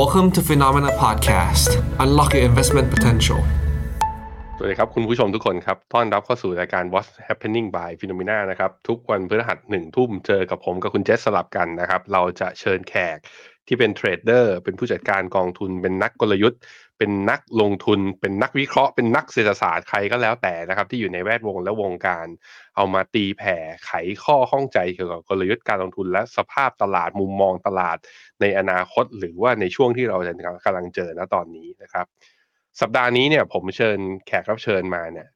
Welcome to Phenomena Podcast. Unlock your investment potential. สวัสดีครับ คุณผู้ชมทุกคนครับ ต้อนรับเข้าสู่รายการ What's Happening by Phenomena นะครับ ทุกวันพฤหัสหนึ่งทุ่มเจอกับผมกับคุณเจษสลับกันนะครับ เราจะเชิญแขกที่เป็นเทรดเดอร์ เป็นผู้จัดการกองทุน เป็นนักกลยุทธ์ เป็นนักลงทุน เป็นนักวิเคราะห์เป็นนักเศรษฐศาสตร์ใครก็แล้วแต่นะครับ ที่อยู่ในแวดวงและวงการ เอามาตีแผ่ไขข้อข้องใจเกี่ยวกับกลยุทธ์การลงทุนและสภาพตลาดมุมมองตลาดในอนาคต หรือว่าในช่วงที่เราจะกำลังเจอณตอนนี้นะครับ สัปดาห์นี้เนี่ยผมเชิญแขกรับเชิญมาเนี่ย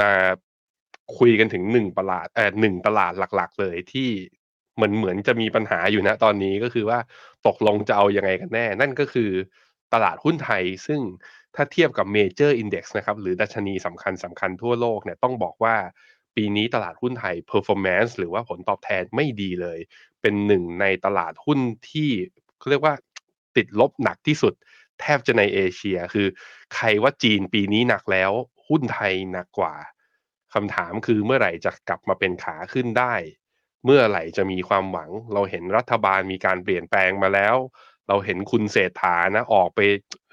มาคุยกันถึงหนึ่งตลาดเอ่อหนึ่งตลาดหลัก ๆ เลยที่เหมือนเหมือนจะมีปัญหาอยู่นะตอนนี้ก็คือว่าตกลงจะเอาอยังไงกันแน่ นั่นก็คือ ตลาดหุ้นไทย ซึ่งถ้าเทียบกับ Major Index นะครับหรือดัชนีสำคัญสำคัญทั่วโลกเนี่ยต้องบอกว่าปีนี้ตลาดหุ้นไทย performance หรือว่าผลตอบแทนไม่ดีเลย เป็นหนึ่งในตลาดหุ้นที่เขาเรียกว่าติดลบหนักที่สุด แทบจะในเอเชีย คือใครว่าจีนปีนี้หนักแล้ว หุ้นไทยหนักกว่าคำถามคือเมื่อไหร่จะกลับมาเป็นขาขึ้นได้ เมื่อไหร่จะมีความหวัง เราเห็นรัฐบาลมีการเปลี่ยนแปลงมาแล้ว เราเห็นคุณเศรษฐานะออกไป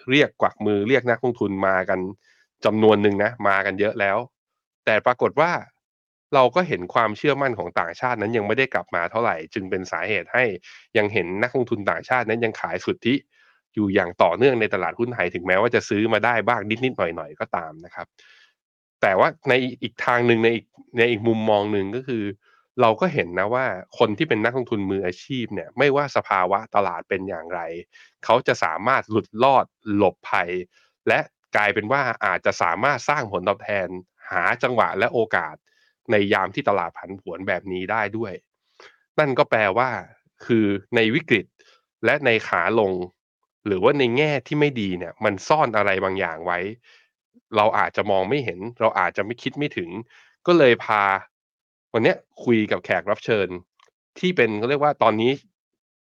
เรียกกวักมือเรียกนักลงทุนมากันจำนวนหนึ่งนะ มากันเยอะแล้ว แต่ปรากฏว่าเราก็เห็นความเชื่อมั่นของต่างชาตินั้นยังไม่ได้กลับมาเท่าไหร่ จึงเป็นสาเหตุให้ยังเห็นนักลงทุนต่างชาตินั้นยังขายสุทธิอยู่อย่างต่อเนื่องในตลาดหุ้นไทยถึงแม้ว่าจะซื้อมาได้บ้างนิดๆหน่อยๆก็ตามนะครับ แต่ว่าในอีกทางหนึ่งในอีกในอีกมุมมองหนึ่งก็คือ เราก็เห็นนะว่าคนที่เป็นนักลงทุนมืออาชีพเนี่ยไม่ว่าสภาวะตลาดเป็นอย่างไร เขาจะสามารถหลุดรอดหลบภัย และกลายเป็นว่าอาจจะสามารถสร้างผลตอบแทน หาจังหวะและโอกาส ในยามที่ตลาดผันผวนแบบนี้ได้ด้วย นั่นก็แปลว่าคือในวิกฤตและในขาลง หรือว่าในแง่ที่ไม่ดีเนี่ย มันซ่อนอะไรบางอย่างไว้ เราอาจจะมองไม่เห็น เราอาจจะไม่คิดไม่ถึง ก็เลยพา วันนี้คุยกับแขกรับเชิญ ที่เป็นเขาเรียกว่าตอนนี้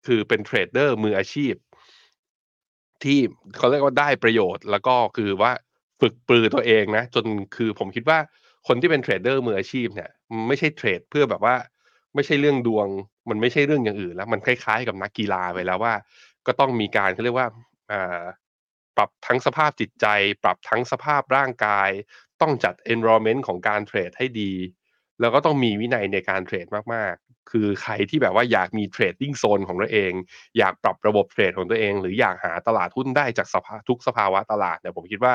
คือเป็นเทรดเดอร์มืออาชีพ ที่เขาเรียกว่าได้ประโยชน์ แล้วก็คือว่าฝึกปรือตัวเองนะ จนคือผมคิดว่าคนที่เป็นเทรดเดอร์มืออาชีพเนี่ยไม่ใช่เทรดเพื่อแบบว่า ไม่ใช่เรื่องดวง มันไม่ใช่เรื่องอย่างอื่น แล้วมันคล้ายๆกับนักกีฬาไปแล้วว่า ก็ต้องมีการเขาเรียกว่าอ่าปรับทั้งสภาพจิตใจ ปรับทั้งสภาพร่างกาย ต้องจัด environment ของการเทรดให้ดี แล้วก็ต้องมีวินัยในการเทรดมากๆ คือใครที่แบบว่าอยากมี trading zone ของตัวเอง อยากปรับระบบเทรดของตัวเอง หรืออยากหาตลาดหุ้นได้จากสภาทุกสภาวะตลาดเนี่ยผมคิดว่า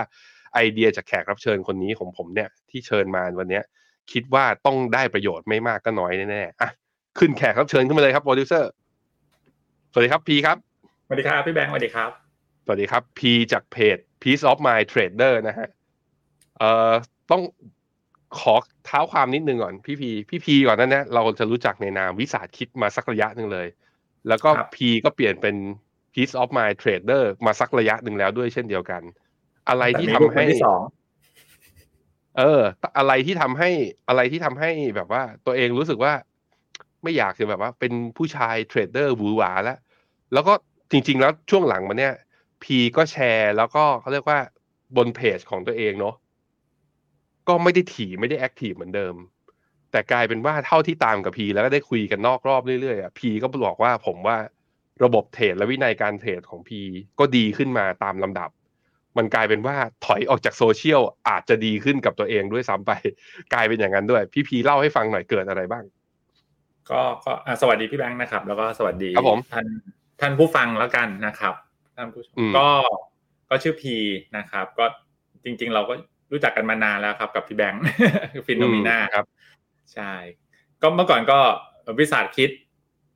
ไอเดียจากแขกรับเชิญคนนี้ของผมเนี่ยที่เชิญมาวันเนี้ยคิดว่าต้องได้ประโยชน์ไม่มากก็น้อยแน่ๆอะขึ้นแขกรับเชิญขึ้นมาเลยครับโปรดิวเซอร์สวัสดีครับพีครับสวัสดีครับพี่แบงค์สวัสดีครับสวัสดีครับพีจากเพจ Piece of My Trader นะฮะเอ่อต้อง ขอเท้าความนิดนึงก่อนพี่พีพี่พีก่อนนั้นเนี่ยเราจะรู้จักในนามวิสาหคิดมาสักระยะหนึ่งเลย แล้วก็ครับพีก็เปลี่ยนเป็น Peace of Mind Trader มาสักระยะหนึ่งแล้วด้วยเช่นเดียวกัน อะไรที่ทำให้แต่มีบุคคลที่สองเออ อะไรที่ทำให้อะไรที่ทำให้แบบว่า ตัวเองรู้สึกว่า ไม่อยากจะแบบว่า เป็นผู้ชายเทรดเดอร์หวือหวาแล้วแล้วก็จริง ๆ แล้วช่วงหลังมาเนี่ย พีก็แชร์แล้วก็เขาเรียกว่าบนเพจของตัวเองเนาะ ก็ไม่ได้ถี่ไม่ได้ active เหมือนเดิม แต่กลายเป็นว่าเท่าที่ตามกับพีแล้วก็ได้คุยกันนอกรอบเรื่อยๆอะพีก็บอกว่าผมว่าระบบเทรดและวินัยการเทรดของพีก็ดีขึ้นมาตามลำดับ มันกลายเป็นว่าถอยออกจากโซเชียลอาจจะดีขึ้นกับตัวเองด้วยซ้ำไป กลายเป็นอย่างนั้นด้วย พี่พีเล่าให้ฟังหน่อยเกิดอะไรบ้าง ก็ก็อะสวัสดีพี่แบงค์นะครับ แล้วก็สวัสดีครับผมท่านท่านผู้ฟังแล้วกันนะครับท่านผู้ชมอืมก็ก็ชื่อพีนะครับ ก็จริง ๆ เราก็ รู้จักกันมานานแล้วครับกับพี่แบงค์ Finnomena อืมครับ ใช่ ก็เมื่อก่อนก็ Wizard Kid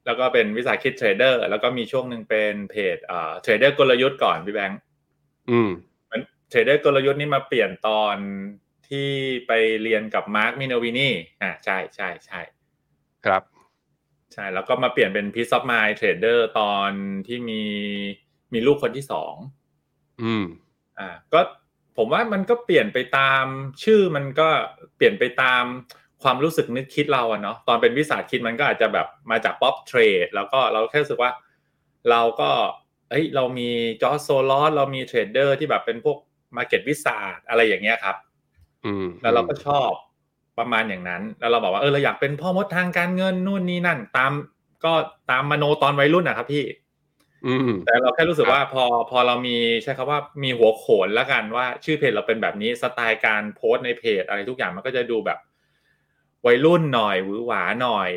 แล้วก็เป็น Wizard Kid Trader แล้วก็มีช่วงหนึ่งเป็นเพจเอ่อเทรดเดอร์กลยุทธ์ก่อนพี่แบงค์อืมมันเทรดเดอร์กลยุทธ์นี่มาเปลี่ยนตอนที่ไปเรียนกับ Mark Minervini อ่าใช่ใช่ใช่ครับ ใช่แล้วก็มาเปลี่ยนเป็น Peace of Mind Trader ตอนที่มีมีลูกคนที่สองอืม อ่า ก็ ผมว่ามันก็เปลี่ยนไปตามชื่อมันก็เปลี่ยนไปตามความรู้สึกนึกคิดเราอะเนาะตอนเป็น Wizard Kid มันก็อาจจะแบบมาจาก prop trade แล้วก็เราแค่รู้สึกว่าเราก็เฮ้ยเรามี George Soros เรามีเทรดเดอร์ที่แบบเป็นพวก Market Wizard อะไรอย่างเงี้ยครับ อืมแล้วเราก็ชอบประมาณอย่างนั้น แล้วเราบอกว่าเออเราอยากเป็นพ่อมดทางการเงินนู่นนี่นั่น ตามก็ตามมโนตอนวัยรุ่นนะครับพี่อืม แต่เราแค่รู้สึกครับว่าพอพอเรามีใช้คำว่ามีหัวโขนแล้วกันว่า ชื่อเพจเราเป็นแบบนี้สไตล์การโพสต์ในเพจ อะไรทุกอย่างมันก็จะดูแบบ วัยรุ่นหน่อยหวือหวาหน่อย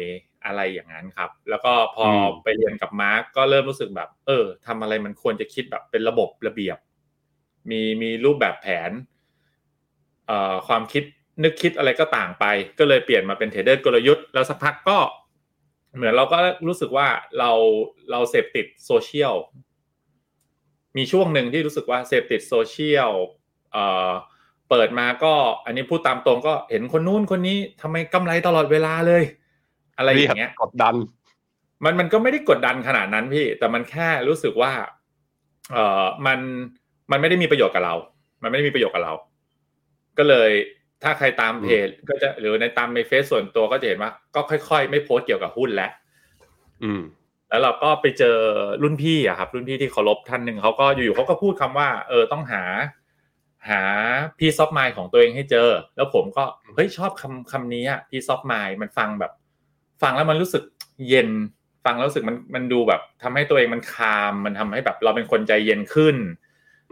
อะไรอย่างนั้นครับ แล้วก็พออมไปเรียนกับมาร์กก็เริ่มรู้สึกแบบ เออทำอะไรมันควรจะคิดแบบเป็นระบบระเบียบ มีมีรูปแบบแผนเอ่อความคิดนึกคิดอะไรก็ต่างไป ก็เลยเปลี่ยนมาเป็นเทรดเดอร์กลยุทธ์แล้วสักพักก็ เหมือนเราก็รู้สึกว่าเราเราเสพติดโซเชียลมีช่วงหนึ่งที่รู้สึกว่าเสพติดโซเชียลเอ่อเปิดมาก็อันนี้พูดตามตรงก็เห็นคนนู้นคนนี้ทำไมกำไรตลอดเวลาเลย อะไรอย่างเงี้ยกดดัน มันมันก็ไม่ได้กดดันขนาดนั้นพี่ แต่มันแค่รู้สึกว่า เอ่อมันมันไม่ได้มีประโยชน์กับเรา มันไม่ได้มีประโยชน์กับเรา ก็เลย ถ้าใครตามเพจก็จะหรือในตามในเฟซส่วนตัวก็จะเห็นว่า ก็ค่อยๆ ไม่โพสต์เกี่ยวกับหุ้นแล้วอืม แล้วเราก็ไปเจอรุ่นพี่อะครับ รุ่นพี่ที่เคารพท่านหนึ่งเขาก็อยู่ๆเขาก็พูดคำว่า เออต้องหา หาพีซอฟมายของตัวเองให้เจอ แล้วผมก็เฮ้ยชอบคำคำนี้อะพีซอฟมายมันฟังแบบ ฟังแล้วมันรู้สึกเย็น ฟังแล้วรู้สึกมันมันดูแบบทำให้ตัวเองมันคาม มันทำให้แบบเราเป็นคนใจเย็นขึ้น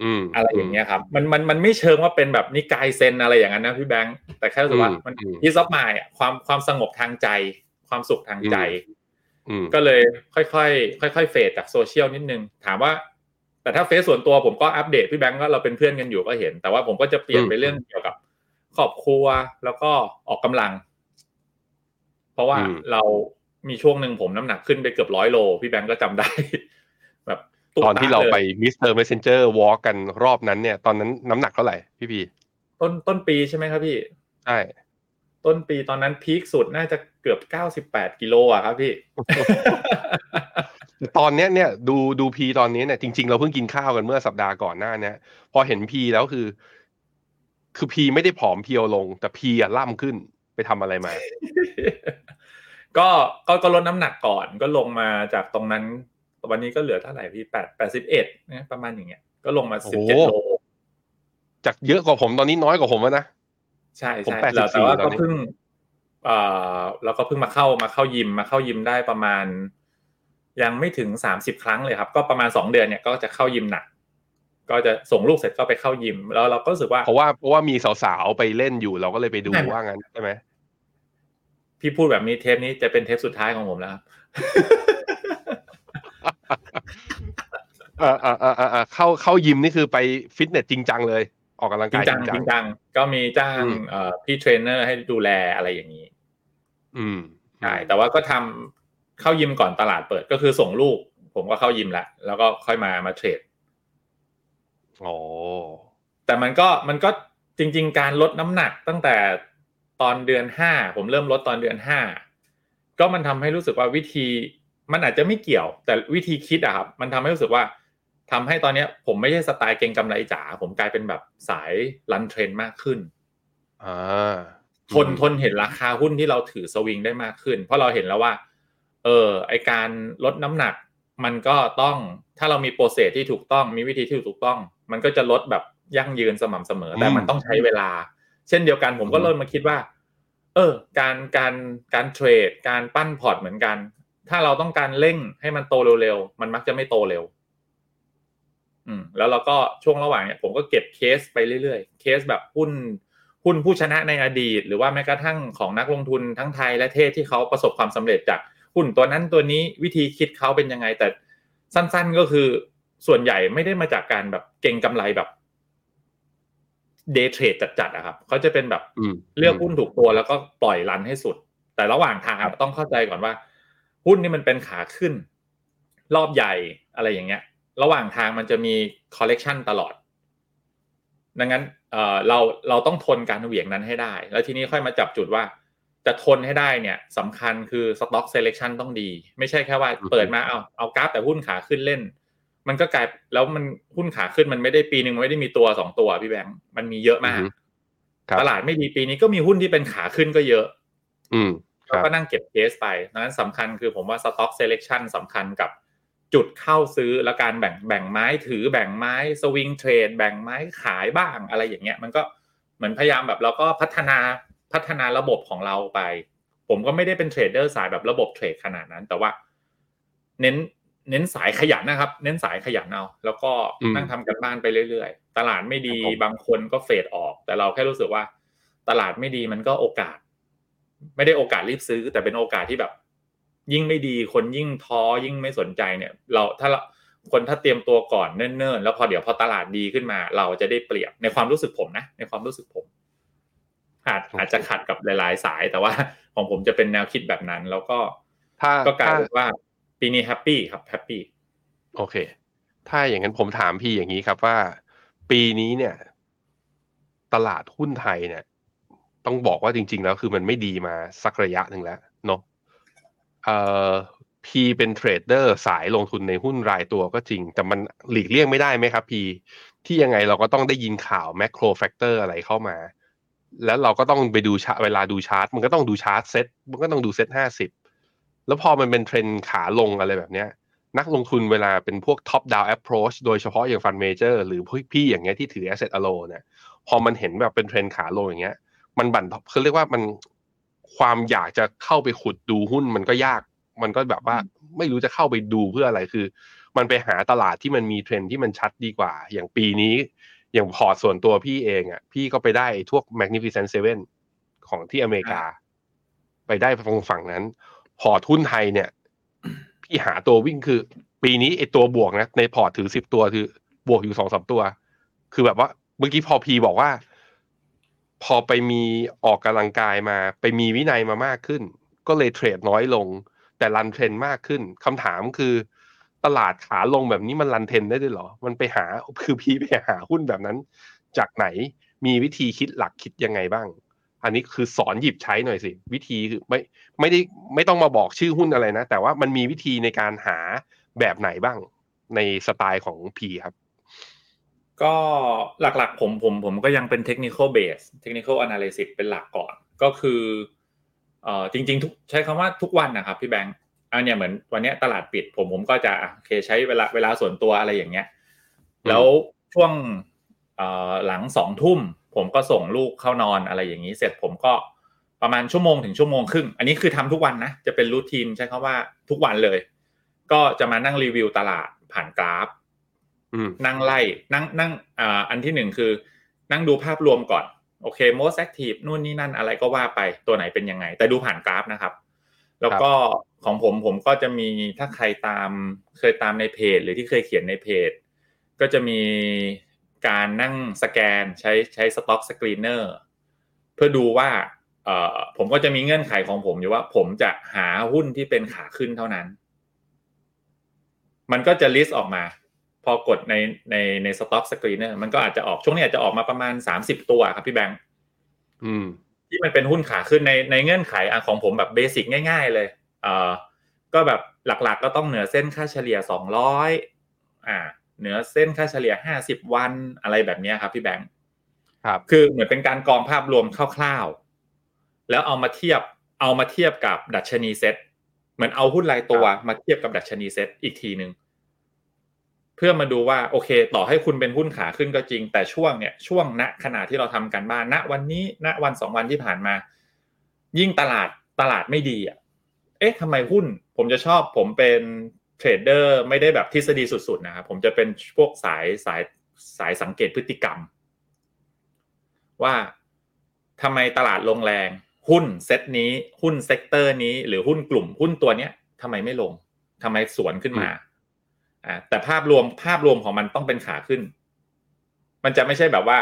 อืมอะไรอย่างเงี้ยครับ มันมันมันไม่เชิงว่าเป็นแบบนิกายเซนอะไรอย่างนั้นนะพี่แบงค์แต่แค่รู้สึกว่ามันอืมพีซอฟมายความความสงบทางใจ ความสุขทางใจอืมก็เลยค่อยๆค่อยๆเฟดจากโซเชียลนิดนึง ถามว่า แต่ถ้าเฟซส่วนตัวผมก็อัปเดตพี่แบงก์ก็เราเป็นเพื่อนกันอยู่ก็เห็น แต่ว่าผมก็จะเปลี่ยนไปเรื่องเกี่ยวกับครอบครัวแล้วก็ออกกำลัง เพราะว่าอืมเรามีช่วงหนึ่งผมน้ำหนักขึ้นไปเกือบร้อยโล พี่แบงก์ก็จำได้ แบบ ตุ๊ตอนที่เราไปลยมิสเตอร์เมสเซนเจอร์วอล์กกันรอบนั้นเนี่ย ตอนนั้นน้ำหนักเท่าไหร่พี่พีต้นต้นปีใช่ไหมครับพี่ใช่ต้นปีตอนนั้น peakสุดน่าจะเกือบเก้าสิบแปดกิโลอะครับพี่ ตอนเนี้ยเนี่ยดูดูพีตอนนี้เนี่ยจริง ๆ เราเพิ่งกินข้าวกันเมื่อสัปดาห์ก่อนหน้าเนี้ยพอเห็นพีแล้วคือ คือพีไม่ได้ผอมเพียวลง แต่พีอะล่ำขึ้นไปทำอะไรมาก็ก็ก็ลดน้ำหนักก่อนก็ลงมาจากตรงนั้น วันนี้ก็เหลือเท่าไหร่พี่แปดแปดสิบเอ็ดนะประมาณอย่างเงี้ย ก็ลงมาโอ้สิบโหเจ็ดโลจากเยอะกว่าผมตอนนี้น้อยกว่าผมแล้วนะใช่ผมใช่84แล้วแต่ว่าตอนก็นี้เพิ่งเอ่อแล้วก็เพิ่งมาเข้ามาเข้ายิมมาเข้ายิมได้ประมาณ ยังไม่ถึงสามสิบครั้งเลยครับ ก็ประมาณสองเดือนเนี่ยก็จะเข้ายิมหนัก ก็จะส่งลูกเสร็จก็ไปเข้ายิม แล้วเราก็รู้สึกว่าเพราะว่าเพราะว่ามีสาวๆไปเล่นอยู่เราก็เลยไปดูไม่ว่างั้นใช่ไหมพี่พูดแบบนี้เทปนี้จะเป็นเทปสุดท้ายของผมแล้วครับ เอ่าอ่าอ่าอ่าเข้าเข้ายิมนี่คือไปฟิตเนสจริงจังเลย ออกกำลังจริกางยจังจริงจังก็มีจ้างอืมเอ่อพี่เทรนเนอร์ให้ดูแลอะไรอย่างนี้ อืมใช่แต่ว่าก็ทำเข้ายิมก่อนตลาดเปิดก็คือส่งลูก ผมก็เข้ายิมละแล้วก็ค่อยมามาเทรดอ๋อแต่มันก็มันก็จริง ๆ การลดน้ำหนักตั้งแต่ตอนเดือนห้าผมเริ่มลดตอนเดือนห้าก็มันทำให้รู้สึกว่าวิธีมันอาจจะไม่เกี่ยว แต่วิธีคิดอะครับ มันทำให้รู้สึกว่า ทำให้ตอนเนี้ย ผมไม่ใช่สไตล์เก่งกำไรจ๋าผมกลายเป็นแบบสายรันเทรนมากขึ้นอ่าทนทนเห็นราคาหุ้นที่เราถือสวิงได้มากขึ้น เพราะเราเห็นแล้วว่า เออไอการลดน้ำหนัก มันก็ต้องถ้าเรามี process ที่ถูกต้องมีวิธีที่ถูกต้อง มันก็จะลดแบบยั่งยืนสม่ำเสมอ แต่มันต้องใช้เวลา เช่นเดียวกันผมก็เริ่มมาคิดว่า เออ การการการเทรด การปั้นพอร์ตเหมือนกัน ถ้าเราต้องการเร่งให้มันโตเร็วๆมันมักจะไม่โตเร็ว อืมแล้วเราก็ช่วงระหว่างเนี่ยผมก็เก็บเคสไปเรื่อยๆ เคสแบบหุ้นหุ้นผู้ชนะในอดีต หรือว่าแม้กระทั่งของนักลงทุนทั้งไทยและเทศที่เขาประสบความสำเร็จจากหุ้นตัวนั้นตัวนี้วิธีคิดเขาเป็นยังไง แต่สั้นๆก็คือส่วนใหญ่ไม่ได้มาจากการแบบเก็งกำไรแบบ day trade จัดๆอะครับเขาจะเป็นแบบอืมเลือกหุ้นถูกตัวแล้วก็ปล่อย run ให้สุด แต่ระหว่างทางอะต้องเข้าใจก่อนว่า หุ้นนี่มันเป็นขาขึ้น รอบใหญ่อะไรอย่างเงี้ย ระหว่างทางมันจะมี correction ตลอด ดังนั้นเอ่อเราเราต้องทนการเหวี่ยงนั้นให้ได้ แล้วทีนี้ค่อยมาจับจุดว่าจะทนให้ได้เนี่ยสำคัญคือสต็อกเซเล c ชันต้องดี ไม่ใช่แค่ว่าเปิดมาเอาเอากราฟแต่หุ้นขาขึ้นเล่น มันก็กลายแล้วมันหุ้นขาขึ้นมันไม่ได้ปีหนึ่งมันไม่ได้มีตัวสองตัวพี่แบงค์มันมีเยอะมากอือฮึครับตลาดไม่ดีปีนี้ก็มีหุ้นที่เป็นขาขึ้นก็เยอะ อืมคเรารับก็นั่งเก็บเคสไปดังนั้นสำคัญคือผมว่า stock selection สำคัญกับ จุดเข้าซื้อและการแบ่งแบ่งไม้ถือแบ่งไม้ swing trade แบ่งไม้ขายบ้างอะไรอย่างเงี้ย มันก็เหมือนพยายามแบบเราก็พัฒนาพัฒนาระบบของเราไป ผมก็ไม่ได้เป็นเทรดเดอร์สายแบบระบบเทรดขนาดนั้น แต่ว่า เน้นเน้นสายขยันนะครับ เน้นสายขยันเอาแล้วก็นั่งทำกันบ้านไปเรื่อยๆ ตลาดไม่ดีบางคนก็เฟดออก แต่เราแค่รู้สึกว่า ตลาดไม่ดีมันก็โอกาส ไม่ได้โอกาสรีบซื้อ แต่เป็นโอกาสที่แบบ ยิ่งไม่ดีคนยิ่งท้อยิ่งไม่สนใจเนี่ย เราถ้าเราคนถ้าเตรียมตัวก่อนเนิ่นๆ แล้วพอเดี๋ยวพอตลาดดีขึ้นมา เราจะได้เปรียบในความรู้สึกผมนะ ในความรู้สึกผมอาจอาจจะขัดกับหลายๆ สายแต่ว่าของผมจะเป็นแนวคิดแบบนั้น แล้วก็ถ้าก็กลายเป็นว่าปีนี้ happy ครับ happy โอเค ถ้าอย่างนั้นผมถามพี่อย่างนี้ครับว่า ปีนี้เนี่ย ตลาดหุ้นไทยเนี่ย ต้องบอกว่าจริง ๆ แล้วคือมันไม่ดีมาสักระยะหนึ่งแล้วเนาะ เอ่อพีเป็น trader สายลงทุนในหุ้นรายตัวก็จริง แต่มันหลีกเลี่ยงไม่ได้ไหมครับพีที่ยังไงเราก็ต้องได้ยินข่าว macro factor อะไรเข้ามา แล้วเราก็ต้องไปดูชาเวลาดูชาร์ตมันก็ต้องดู chart SET มันก็ต้องดูเซ็ตห้าสิบแล้วพอมันเป็นเทรนขาลงอะไรแบบเนี้ย นักลงทุนเวลาเป็นพวก top down approach โดยเฉพาะอย่าง fund manager หรือพี่อย่างเงี้ยที่ถือ asset alone เนี่ยพอมันเห็นแบบเป็นเทรนขาลงอย่างเงี้ย มันบั่นคือเรียกว่ามัน ความอยากจะเข้าไปขุดดูหุ้นมันก็ยาก มันก็แบบว่าไม่รู้จะเข้าไปดูเพื่ออะไรคือ มันไปหาตลาดที่มันมีเทรนที่มันชัดดีกว่า อย่างปีนี้ อย่างพอร์ตส่วนตัวพี่เองอะ พี่ก็ไปได้พวก Magnificent Seven ของที่อเมริกา ไปได้ตรงฝั่งนั้น พอร์ตหุ้นไทยเนี่ย พี่หาตัววิ่งคือ ปีนี้ไอตัวบวกนะในพอร์ตถือสิบตัวคือบวกอยู่สองสามตัว คือแบบว่าเมื่อกี้พอพีบอกว่า พอไปมีออกกำลังกายมา ไปมีวินัยมามากขึ้น ก็เลยเทรดน้อยลง แต่ run trend มากขึ้นคำถามคือ ตลาดขาลงแบบนี้มัน run trend ได้ด้วยหรอ มันไปหาคือพีไปหาหุ้นแบบนั้น จากไหนมีวิธีคิดหลักคิดยังไงบ้าง อันนี้คือสอนหยิบใช้หน่อยสิ วิธีคือไม่ไม่ได้ไม่ต้องมาบอกชื่อหุ้นอะไรนะ แต่ว่ามันมีวิธีในการหาแบบไหนบ้างในสไตล์ของพีครับ ก็หลักๆ ผมผมผมก็ยังเป็น technical base technical analysis เป็นหลักก่อน ก็คือเอ่อจริงๆทุกใช้คำว่าทุกวันนะครับพี่แบงค์อันเนี้ยเหมือนวันนี้ตลาดปิด ผมผมก็จะโอเคใช้เวลาเวลาส่วนตัวอะไรอย่างเงี้ย แล้วช่วงหลังสองทุ่ม ผมก็ส่งลูกเข้านอนอะไรอย่างนี้ เสร็จผมก็ประมาณชั่วโมงถึงชั่วโมงครึ่ง อันนี้คือทำทุกวันนะ จะเป็นรูทีนใช้คำว่าทุกวันเลย ก็จะมานั่งรีวิวตลาดผ่านกราฟ นั่งไล่นั่งนั่งอ่าอันที่หนึ่งคือ นั่งดูภาพรวมก่อน โอเค most active นู่นนี่นั่นอะไรก็ว่าไปตัวไหนเป็นยังไง แต่ดูผ่านกราฟนะครับ แล้วก็ของผมผมก็จะมีถ้าใครตามเคยตามในเพจ หรือที่เคยเขียนในเพจ ก็จะมีการนั่งสแกนใช้ใช้สต็อกสกรีนเนอร์เพื่อดูว่าเอ่อผมก็จะมีเงื่อนไขของผมอยู่ว่าผมจะหาหุ้นที่เป็นขาขึ้นเท่านั้น มันก็จะ list ออกมา พอกดในในใน stock screener มันก็อาจจะออกช่วงนี้อาจจะออกมาประมาณสามสิบตัวครับพี่แบงค์ที่มันเป็นหุ้นขาขึ้นในในเงื่อนไขของผมแบบ basic ง่าย ๆ เลยเอ่อก็แบบหลักๆ ก็ต้องเหนือเส้นค่าเฉลี่ยสองร้อยอ่า เหนือเส้นค่าเฉลี่ยห้าสิบวันอะไรแบบนี้ครับพี่แบงค์ครับ คือเหมือนเป็นการกรองภาพรวมคร่าวๆ แล้วเอามาเทียบเอามาเทียบกับดัชนีเซ็ตเหมือนเอาหุ้นรายตัวมาเทียบกับดัชนีเซ็ตอีกทีหนึ่ง เพื่อมาดูว่าโอเค ต่อให้คุณเป็นหุ้นขาขึ้นก็จริง แต่ช่วงเนี่ยช่วงณขณะที่เราทำกันบ้านณวันนี้ณวันสองวันที่ผ่านมา ยิ่งตลาดตลาดไม่ดีอะเอ๊ะทำไมหุ้นผมจะชอบผมเป็นเทรดเดอร์ไม่ได้แบบทฤษฎีสุดๆนะครับผมจะเป็นพวกสายสายสายสังเกตพฤติกรรม ว่าทำไมตลาดลงแรง หุ้นเซตนี้หุ้น sector นี้หรือหุ้นกลุ่มหุ้นตัวเนี้ยทำไมไม่ลงทำไมสวนขึ้นมา อ่าแต่ภาพรวมภาพรวมของมันต้องเป็นขาขึ้น มันจะไม่ใช่แบบว่า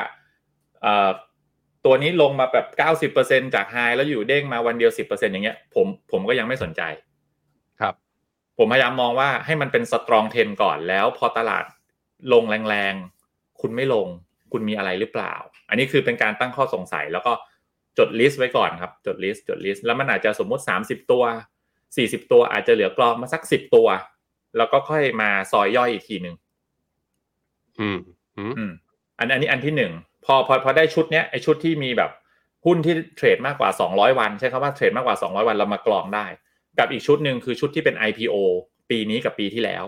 เอ่อตัวนี้ลงมาแบบเก้าสิบเปอร์เซ็นจาก high แล้วอยู่เด้งมาวันเดียวสิบเปอร์เซ็นอย่างเงี้ย ผมผมก็ยังไม่สนใจ ครับ ผมพยายามมองว่าให้มันเป็น strong trend ก่อนแล้วพอตลาดลงแรงๆ คุณไม่ลง คุณมีอะไรหรือเปล่า อันนี้คือเป็นการตั้งข้อสงสัยแล้วก็จด list ไว้ก่อนครับ จด list จด list แล้วมันอาจจะสมมุติ 30 ตัว 40 ตัวอาจจะเหลือกรองมาสัก 10 ตัว แล้วก็ค่อยมาซอยย่อยอีกทีหนึ่งอืมอืมอันอันนี้อันที่หนึ่งพอพอพอได้ชุดเนี้ยไอชุดที่มีแบบหุ้นที่เทรดมากกว่า 200 วัน ใช่คำว่าเทรดมากกว่า 200 วันเรามากรองได้ กับอีกชุดหนึ่งคือชุดที่เป็น IPO ปีนี้กับปีที่แล้ว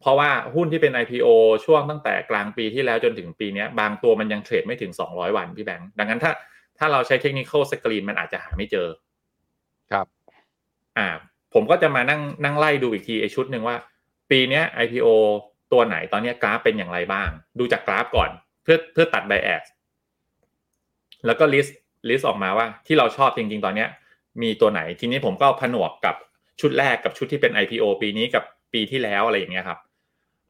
เพราะว่าหุ้นที่เป็น IPO ช่วงตั้งแต่กลางปีที่แล้วจนถึงปีนี้บางตัวมันยังเทรดไม่ถึง 200 วันพี่แบงค์ดังนั้นถ้าถ้าเราใช้ technical screen มันอาจจะหาไม่เจอ ครับ อ่า ผมก็จะมานั่งนั่งไล่ดูอีกทีไอชุดหนึ่งว่า ปีเนี้ย IPO ตัวไหนตอนเนี้ยกราฟเป็นอย่างไรบ้าง ดูจากกราฟก่อนเพื่อเพื่อตัด bias แล้วก็ list list ออกมาว่าที่เราชอบจริง ๆ ตอนเนี้ย มีตัวไหนทีนี้ผมก็ผนวกกับชุดแรกกับชุดที่เป็น IPO ปีนี้กับปีที่แล้วอะไรอย่างเงี้ยครับ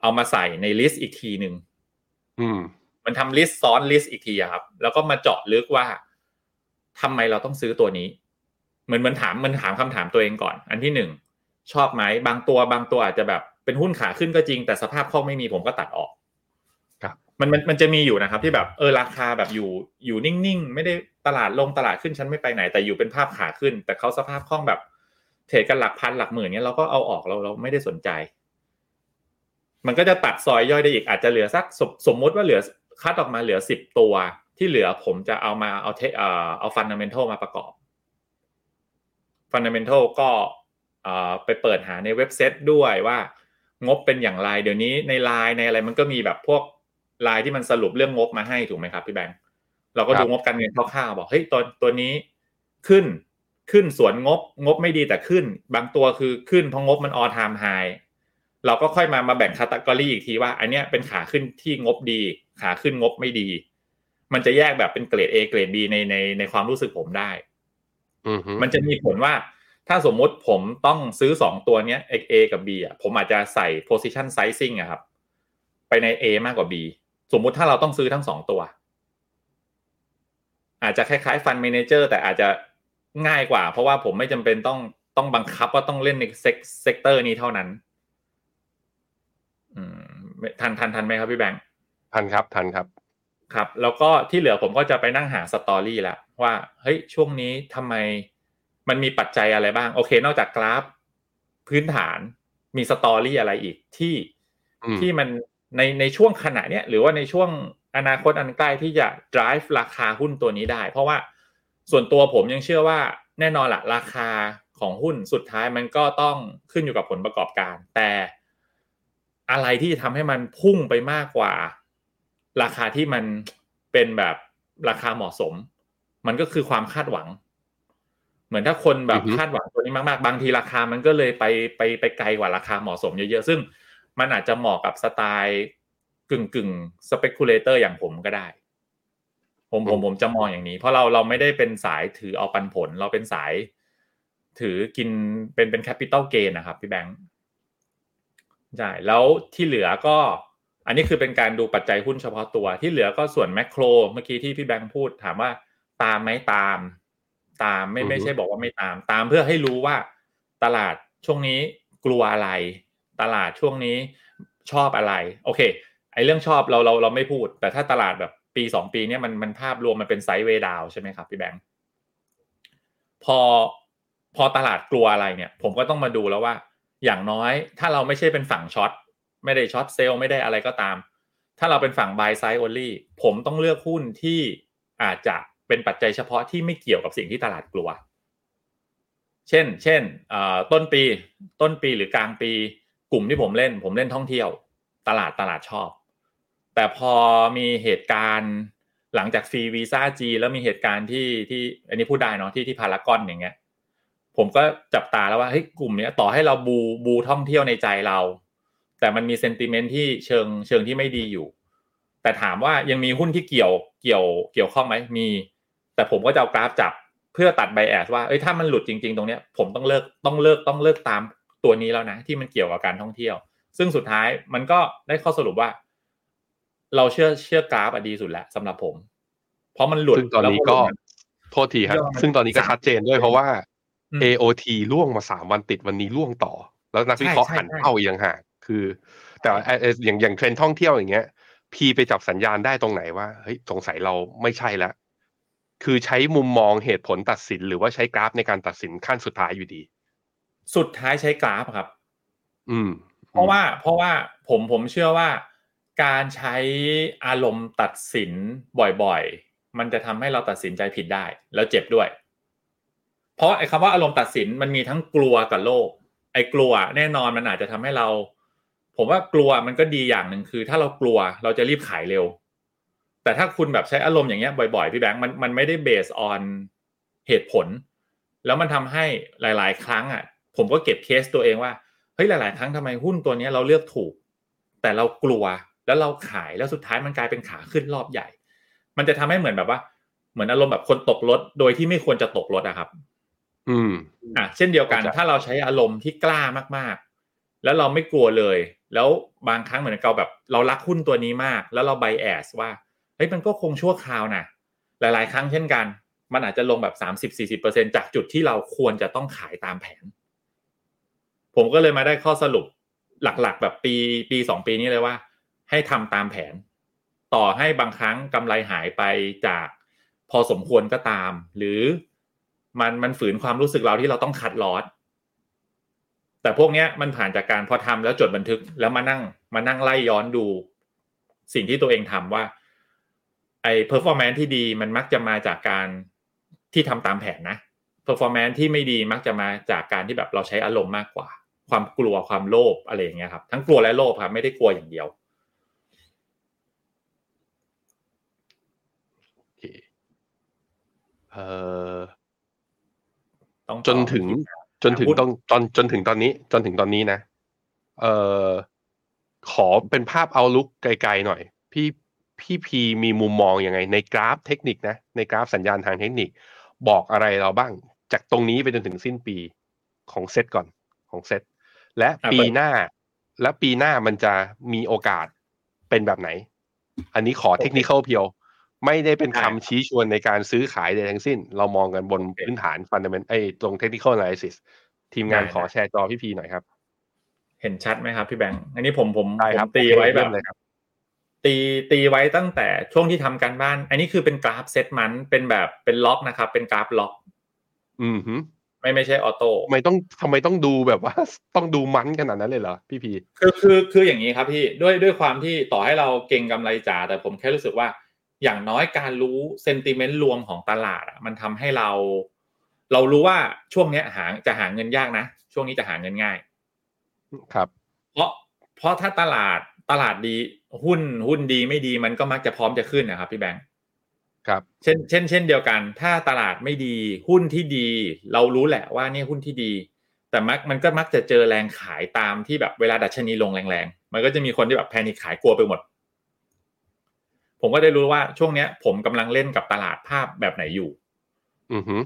เอามาใส่ใน list อีกทีหนึ่งอืม มันทำ list ซ้อน list อีกทีอะครับ แล้วก็มาเจาะลึกว่าทำไมเราต้องซื้อตัวนี้ เหมือนมันถามมันถามคำถามตัวเองก่อน อันที่หนึ่งชอบไหมบางตัวบางตัวอาจจะแบบเป็นหุ้นขาขึ้นก็จริง แต่สภาพคล่องไม่มีผมก็ตัดออก ครับ มันมันมันจะมีอยู่นะครับ ที่แบบเออราคาแบบอยู่อยู่นิ่งๆไม่ได้ตลาดลงตลาดขึ้นฉันไม่ไปไหน แต่อยู่เป็นภาพขาขึ้น แต่เขาสภาพคล่องแบบเทรดกันหลักพันหลักหมื่นเนี้ยเราก็เอาออกเราเราไม่ได้สนใจ มันก็จะตัดซอยย่อยได้อีกอาจจะเหลือสักสมสมมติว่าเหลือคัดออกมาเหลือสิบตัว ที่เหลือผมจะเอามาเอาเทเอ่อเอา fundamental มาประกอบ fundamental ก็เอ่อไปเปิดหาในเว็บเซตด้วยว่างบเป็นอย่างไร เดี๋ยวนี้ในไลน์ในอะไรมันก็มีแบบพวกไลน์ที่มันสรุปเรื่องงบมาให้ถูกไหมครับพี่แบงค์เราก็ดูงบการเงินคร่าวๆบอกเฮ้ยตัวตัวนี้ขึ้นขึ้นสวนงบงบไม่ดีแต่ขึ้น บางตัวคือขึ้นเพราะงบมันออทามไฮเราก็ค่อยมามาแบ่งคาตากรีอีกทีว่า อันเนี้ยเป็นขาขึ้นที่งบดี ขาขึ้นงบไม่ดี มันจะแยกแบบเป็นเกรด A เกรด B ในในในความรู้สึกผมได้อื มฮึมันจะมีผลว่าถ้าสมมุติผมต้องซื้อสองตัวเนี้ย A กับ B อะผมอาจจะใส่ position sizing อะครับ ไปใน A มากกว่า B สมมุติถ้าเราต้องซื้อทั้งสองตัว อาจจะคล้ายๆ fund manager แต่อาจจะง่ายกว่า เพราะว่าผมไม่จำเป็นต้องต้องบังคับว่าต้องเล่นใน sector นี้เท่านั้นอืมทันทันทันไหมครับพี่แบงค์ทันครับทันครับ ครับแล้วก็ที่เหลือผมก็จะไปนั่งหา story แล้วว่าเฮ้ยช่วงนี้ทำไมมันมีปัจจัยอะไรบ้าง โอเค นอกจากกราฟพื้นฐานมีสตอรี่อะไรอีกที่อืมที่มันในในช่วงขณะเนี้ยหรือว่าในช่วงอนาคตอันใกล้ที่จะ drive ราคาหุ้นตัวนี้ได้ เพราะว่าส่วนตัวผมยังเชื่อว่าแน่นอนละราคาของหุ้นสุดท้ายมันก็ต้องขึ้นอยู่กับผลประกอบการ แต่อะไรที่ทำให้มันพุ่งไปมากกว่า ราคาที่มันเป็นแบบราคาเหมาะสม มันก็คือความคาดหวัง เหมือนถ้าคนแบบอือฮึคาดหวังตัวนี้มากๆ บางทีราคามันก็เลยไปไปไปไกลกว่าราคาเหมาะสมเยอะๆ ซึ่งมันอาจจะเหมาะกับสไตล์กึ่งกึ่ง speculator อย่างผมก็ได้ ผมผมผมจะมองอย่างนี้ เพราะเราเราไม่ได้เป็นสายถือเอาปันผล เราเป็นสายถือกินเป็นเป็น capital gain นะครับพี่แบงค์ใช่แล้วที่เหลือก็ อันนี้คือเป็นการดูปัจจัยหุ้นเฉพาะตัวที่เหลือก็ส่วนแมกโครเมื่อกี้ที่พี่แบงค์พูดถามว่าตามไหมตาม ตามไม่อือฮึไม่ใช่บอกว่าไม่ตาม ตามเพื่อให้รู้ว่าตลาดช่วงนี้กลัวอะไร ตลาดช่วงนี้ชอบอะไร โอเค ไอ้เรื่องชอบเราเราเราไม่พูด แต่ถ้าตลาดแบบปีสองปีเนี้ยมันมันภาพรวมมันเป็นไซด์เวย์ดาวใช่ไหมครับพี่แบงค์พอพอตลาดกลัวอะไรเนี่ย ผมก็ต้องมาดูแล้วว่า อย่างน้อยถ้าเราไม่ใช่เป็นฝั่ง short ไม่ได้ short sell ไม่ได้อะไรก็ตาม ถ้าเราเป็นฝั่ง buy side only ผมต้องเลือกหุ้นที่อาจจะเป็นปัจจัยเฉพาะที่ไม่เกี่ยวกับสิ่งที่ตลาดกลัว เช่น เช่นอ่อต้นปี ต้นปีหรือกลางปี กลุ่มที่ผมเล่น ผมเล่นท่องเที่ยว ตลาดตลาดชอบ แต่พอมีเหตุการณ์หลังจากฟรีวีซ่าจีนแล้วมีเหตุการณ์ที่ที่อันนี้พูดได้เนาะที่ที่พารากอนอย่างเงี้ยผมก็จับตาแล้วว่าเฮ้ยกลุ่มเนี้ยต่อให้เราบูบูท่องเที่ยวในใจเรา แต่มันมีเซนติเมนต์ที่เชิงเชิงที่ไม่ดีอยู่ แต่ถามว่ายังมีหุ้นที่เกี่ยวเกี่ยวเกี่ยวข้องไหมมี แต่ผมก็จะเอากราฟจับเพื่อตัดไบแอสว่าเอ้ยถ้ามันหลุดจริง ๆ ตรงเนี้ยผมต้องเลิกต้องเลิกต้องเลิกตามตัวนี้แล้วนะ ที่มันเกี่ยวกับการท่องเที่ยว ซึ่งสุดท้ายมันก็ได้ข้อสรุปว่า เราเชื่อเชื่อกราฟอะดีสุดแหละสำหรับผม เพราะมันหลุดซึ่งตอนนี้แล้วก็หลุดโทษทีครับยอดซึ่งตอนนี้ก็ชัดเจนด้วยเพราะว่าอืม AOT ล่วงมาสามวันติดวันนี้ล่วงต่อ แล้วนักวิเคราะห์ใช่หันใช่เข้าอีกอย่างหาก คือ แต่ว่าเอ่อเอ่ออย่างอย่างเทรนด์ท่องเที่ยวอย่างเงี้ย พีไปจับสัญญาณได้ตรงไหนว่าเฮ้ยสงสัยเราไม่ใช่แล้วคือใช้มุมมองเหตุผลตัดสิน หรือว่าใช้กราฟในการตัดสินขั้นสุดท้ายอยู่ดี สุดท้ายใช้กราฟครับ อืม เพราะว่า เพราะว่าผมผมเชื่อว่า การใช้อารมณ์ตัดสินบ่อยๆ มันจะทำให้เราตัดสินใจผิดได้ แล้วเจ็บด้วย เพราะไอ้คำว่าอารมณ์ตัดสินมันมีทั้งกลัวกับโลภไอ้กลัวแน่นอนมันอาจจะทำให้เรา ผมว่ากลัวมันก็ดีอย่างหนึ่งคือ ถ้าเรากลัวเราจะรีบขายเร็ว แต่ถ้าคุณแบบใช้อารมณ์อย่างเงี้ยบ่อยๆพี่แบงค์มันมันไม่ได้เบสออนเหตุผล แล้วมันทำให้หลาย ๆ ครั้งอะ ผมก็เก็บเคสตัวเองว่าเฮ้ยหลาย ๆ ครั้งทำไมหุ้นตัวเนี้ยเราเลือกถูก แต่เรากลัวแล้วเราขายแล้วสุดท้ายมันกลายเป็นขาขึ้นรอบใหญ่ มันจะทำให้เหมือนแบบว่า เหมือนอารมณ์แบบคนตกรถโดยที่ไม่ควรจะตกรถอะครับ อืม อะ เช่นเดียวกันเข้าใจถ้าเราใช้อารมณ์ที่กล้ามากๆ แล้วเราไม่กลัวเลย แล้วบางครั้งเหมือนกับแบบ เรารักหุ้นตัวนี้มาก แล้วเราไบแอสว่าเฮ้ยมันก็คงชั่วคราวนะหลาย ๆ ครั้งเช่นกัน มันอาจจะลงแบบสามสิบสี่สิบเปอร์เซ็นจากจุดที่เราควรจะต้องขายตามแผน ผมก็เลยมาได้ข้อสรุปหลัก ๆ แบบปีปีสองปีนี้เลยว่า ให้ทำตามแผน ต่อให้บางครั้งกำไรหายไปจากพอสมควรก็ตาม หรือมันมันฝืนความรู้สึกเราที่เราต้องคัดลอส แต่พวกเนี้ยมันผ่านจากการพอทำแล้วจดบันทึกแล้วมานั่งมานั่งไล่ย้อนดู สิ่งที่ตัวเองทำว่า ไอ้ performance ที่ดีมันมักจะมาจากการที่ทำตามแผนนะ performance ที่ไม่ดีมักจะมาจากการที่แบบเราใช้อารมณ์มากกว่า ความกลัวความโลภอะไรอย่างเงี้ยครับ ทั้งกลัวและโลภครับไม่ได้กลัวอย่างเดียวโอเคเอ่อต้องจนถึง จนถึงพูดตอนตอนจนถึงตอนนี้ จนถึงตอนนี้นะ เอ่อขอเป็นภาพเอาลุกไกลๆหน่อย พี่พี่พีมีมุมมองยังไง ในกราฟเทคนิคนะ ในกราฟสัญญาณทางเทคนิค บอกอะไรเราบ้าง จากตรงนี้ไปจนถึงสิ้นปีของเซตก่อนของเซตและอะปีเปิดหน้า และปีหน้ามันจะมีโอกาสเป็นแบบไหน อันนี้ขอเทคนิคเพียว ไม่ได้เป็นคำชี้ชวนในการซื้อขายใดทั้งสิ้น เรามองกันบนพื้นฐานฟันเดเมนไอ้ตรงเทคนิค analysis ทีมงานขอแชร์จอพี่พีหน่อยครับ เห็นชัดไหมครับพี่แบงค์อันนี้ผมผมได้ผครับมตีไว้แบเริ่บมเลยครับตีตีไว้ตั้งแต่ช่วงที่ทำการบ้าน อันนี้คือเป็นกราฟเซตมันเป็นแบบเป็นล็อกนะครับ เป็นกราฟล็อก อืมฮึไม่ไม่ใช่ออโต้ทำไมต้องทำไมต้องดูแบบว่า ต้องดูมันขนาดนั้นเลยเหรอพี่พีคือคือคืออย่างนี้ครับพี่ด้วยด้วยความที่ต่อให้เราเก่งกำไรจ๋าแต่ผมแค่รู้สึกว่า อย่างน้อยการรู้เซนติเมนต์รวมของตลาดอะมันทำให้เรา เรารู้ว่าช่วงเนี้ยหาจะหาเงินยากนะ ช่วงนี้จะหาเงินง่าย ครับ เพราะเพราะถ้าตลาดตลาดดีหุ้นหุ้นดีไม่ดีมันก็มักจะพร้อมจะขึ้นนะครับ พี่แบงค์ครับ เช่นเช่นเช่นเดียวกัน ถ้าตลาดไม่ดี หุ้นที่ดี เรารู้แหละว่านี่หุ้นที่ดี แต่มักมันก็มักจะเจอแรงขายตามที่แบบเวลาดัชนีลงแรงๆมันก็จะมีคนที่แบบแพนิคขายกลัวไปหมด ผมก็ได้รู้ว่าช่วงเนี้ย ผมกำลังเล่นกับตลาดภาพแบบไหนอยู่ อือฮึ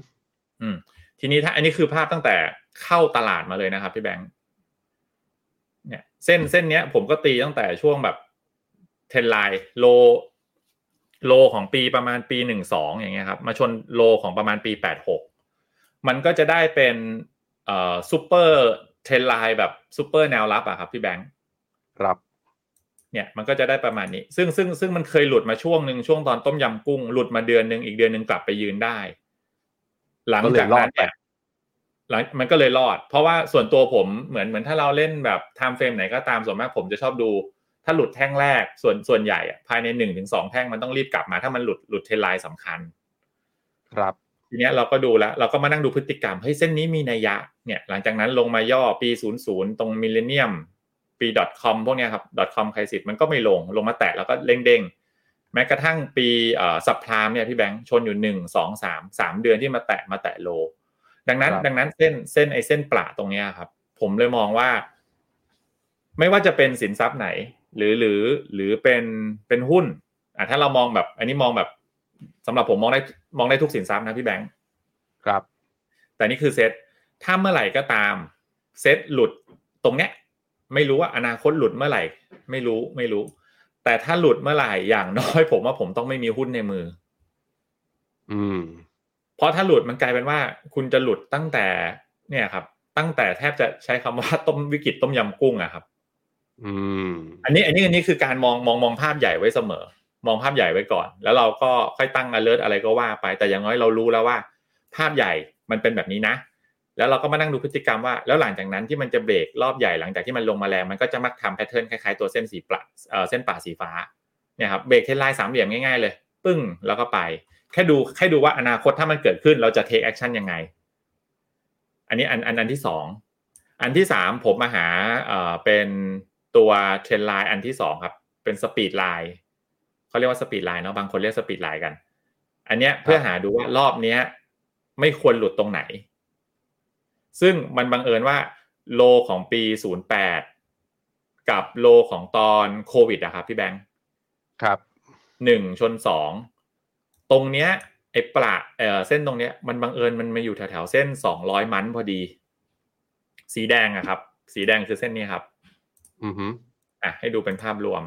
อืม ทีนี้ถ้าอันนี้คือภาพตั้งแต่เข้าตลาดมาเลยนะครับพี่แบงค์เนี่ยเส้นเส้นเนี้ย ผมก็ตีตั้งแต่ช่วงแบบ trend line low low ของปีประมาณปีหนึ่งสองอย่างเงี้ยครับ มาชน low ของประมาณปีแปดหกมันก็จะได้เป็นเอ่อ super trend line แบบซูเปอร์แนวรับอะครับพี่แบงค์ครับ เนี่ยมันก็จะได้ประมาณนี้ ซึ่งซึ่งซึ่งมันเคยหลุดมาช่วงหนึ่งช่วงตอนต้มยำกุ้งหลุดมาเดือนหนึ่งอีกเดือนหนึ่งกลับไปยืนได้ หลังจากนั้นเนี่ยหลังมันก็เลยรอด เพราะว่าส่วนตัวผมเหมือนเหมือนถ้าเราเล่นแบบ time frame ไหนก็ตามส่วนมากผมจะชอบดู ถ้าหลุดแท่งแรกส่วนส่วนใหญ่อะภายในหนึ่งถึงสองแท่งมันต้องรีบกลับมา ถ้ามันหลุดหลุด trend line สำคัญ ครับทีเนี้ยเราก็ดูแล้ว เราก็มานั่งดูพฤติกรรมเฮ้ยเส้นนี้มีนัยยะเนี่ยหลังจากนั้นลงมาย่อปี 00 ตรง millennium ปี .com พวกเนี้ยครับ .com ใครสิทธิ์มันก็ไม่ลงลงมาแตะแล้วก็เด้งเด้งๆแม้กระทั่งปีเอ่อสัปพรามเนี่ยพี่แบงค์ชนอยู่หนึ่งสองสามสามเดือนที่มาแตะมาแตะโล ดังนั้นครับดังนั้นเส้นเส้นไอ้เส้นประตรงเนี้ยครับ ผมเลยมองว่า ไม่ว่าจะเป็นสินทรัพย์ไหน หรือหรือหรือเป็นเป็นหุ้นอะถ้าเรามองแบบ อันนี้มองแบบสำหรับผมมองได้มองได้ทุกสินทรัพย์นะพี่แบงค์ครับ แต่นี่คือเซตถ้าเมื่อไหร่ก็ตามเซตหลุดตรงเนี้ย ไม่รู้ว่าอนาคตหลุดเมื่อไหร่ ไม่รู้ไม่รู้ แต่ถ้าหลุดเมื่อไหร่อย่างน้อย ผมว่าผมต้องไม่มีหุ้นในมือ อืม เพราะถ้าหลุดมันกลายเป็นว่า คุณจะหลุดตั้งแต่ เนี่ยครับ ตั้งแต่แทบจะใช้คำว่าต้มวิกฤตต้มยำกุ้งอะครับ อืม อันนี้ อันนี้อันนี้คือการมองมองมองภาพใหญ่ไว้เสมอ มองภาพใหญ่ไว้ก่อน แล้วเราก็ค่อยตั้ง alert อะไรก็ว่าไป แต่อย่างน้อยเรารู้แล้วว่า ภาพใหญ่มันเป็นแบบนี้นะ แล้วเราก็มานั่งดูพฤติกรรมว่า แล้วหลังจากนั้นที่มันจะเบรกรอบใหญ่หลังจากที่มันลงมาแรงมันก็จะมักทำแพทเทิร์นคล้ายๆตัวเส้นสีปลาเอ่อเส้นประสีฟ้าเนี่ยครับ break trend line สามเหลี่ยมง่ายๆเลย ปึ้งแล้วก็ไป แค่ดูแค่ดูว่าอนาคตถ้ามันเกิดขึ้นเราจะ take action ยังไง อันนี้อันอันอันที่สองอันที่สามผมมาหาเอ่อเป็นตัว trend line อันที่สองครับ เป็น speed line เขาเรียกว่า speed line เนาะบางคนเรียก speed line กัน อันเนี้ยเพื่อหาดูว่ารอบเนี้ย ไม่ควรหลุดตรงไหน ซึ่งมันบังเอิญว่าโลของปี 08 กับโลของตอนโควิดอะครับพี่แบงค์ครับหนึ่งชนสองตรงเนี้ยไอ้ประเออเส้นตรงเนี้ยมันบังเอิญมันมาอยู่แถวๆเส้นสองร้อยมันพอดี สีแดงอะครับ สีแดงคือเส้นนี้ครับ อือฮึอะให้ดูเป็นภาพรวม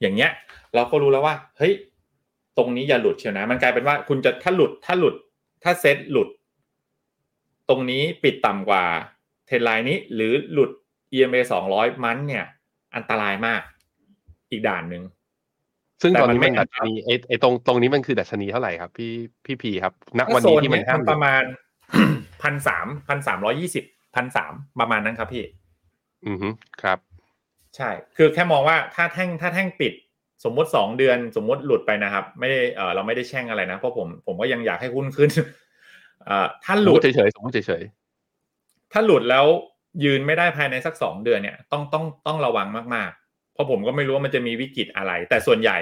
อย่างเงี้ย เราก็รู้แล้วว่า เฮ้ย ตรงนี้อย่าหลุดเชียวนะ มันกลายเป็นว่าคุณจะถ้าหลุดถ้าหลุด ถ้าเซตหลุด ตรงนี้ปิดต่ำกว่าเทรนไลน์นี้ หรือหลุด EMA สองร้อยมันเนี่ย อันตรายมากอีกด่านหนึ่งซึ่งแต่ตอนมันนี้ไม่มันดัชนีไอ้ไอ้ตรงตรงนี้มันคือดัชนีเท่าไหร่ครับ พี่พี่พีครับณวันโซนี้นที่มัเนี้นยห้ามมันหปลุดระมาณพันสามพันสามร้อยี่สิบพันสามประมาณนั้นครับพี่ อือฮึครับ ใช่ คือแค่มองว่าถ้าแท่งถ้าแท่งปิดสมมติสองเดือนสมมติหลุดไปนะครับ ไม่ได้เออเราไม่ได้แช่งอะไรนะ เพราะผมผมก็ยังอยากให้หุ้นขึ้นเอ่อ ถ้าสหมลุมดติเฉยๆสมมติเฉยถ้าหลุดแล้วยืนไม่ได้ภายในสักสองเดือนเนี่ยต้องต้องต้องระวังมากๆ เพราะผมก็ไม่รู้ว่ามันจะมีวิกฤตอะไร แต่ส่วนใหญ่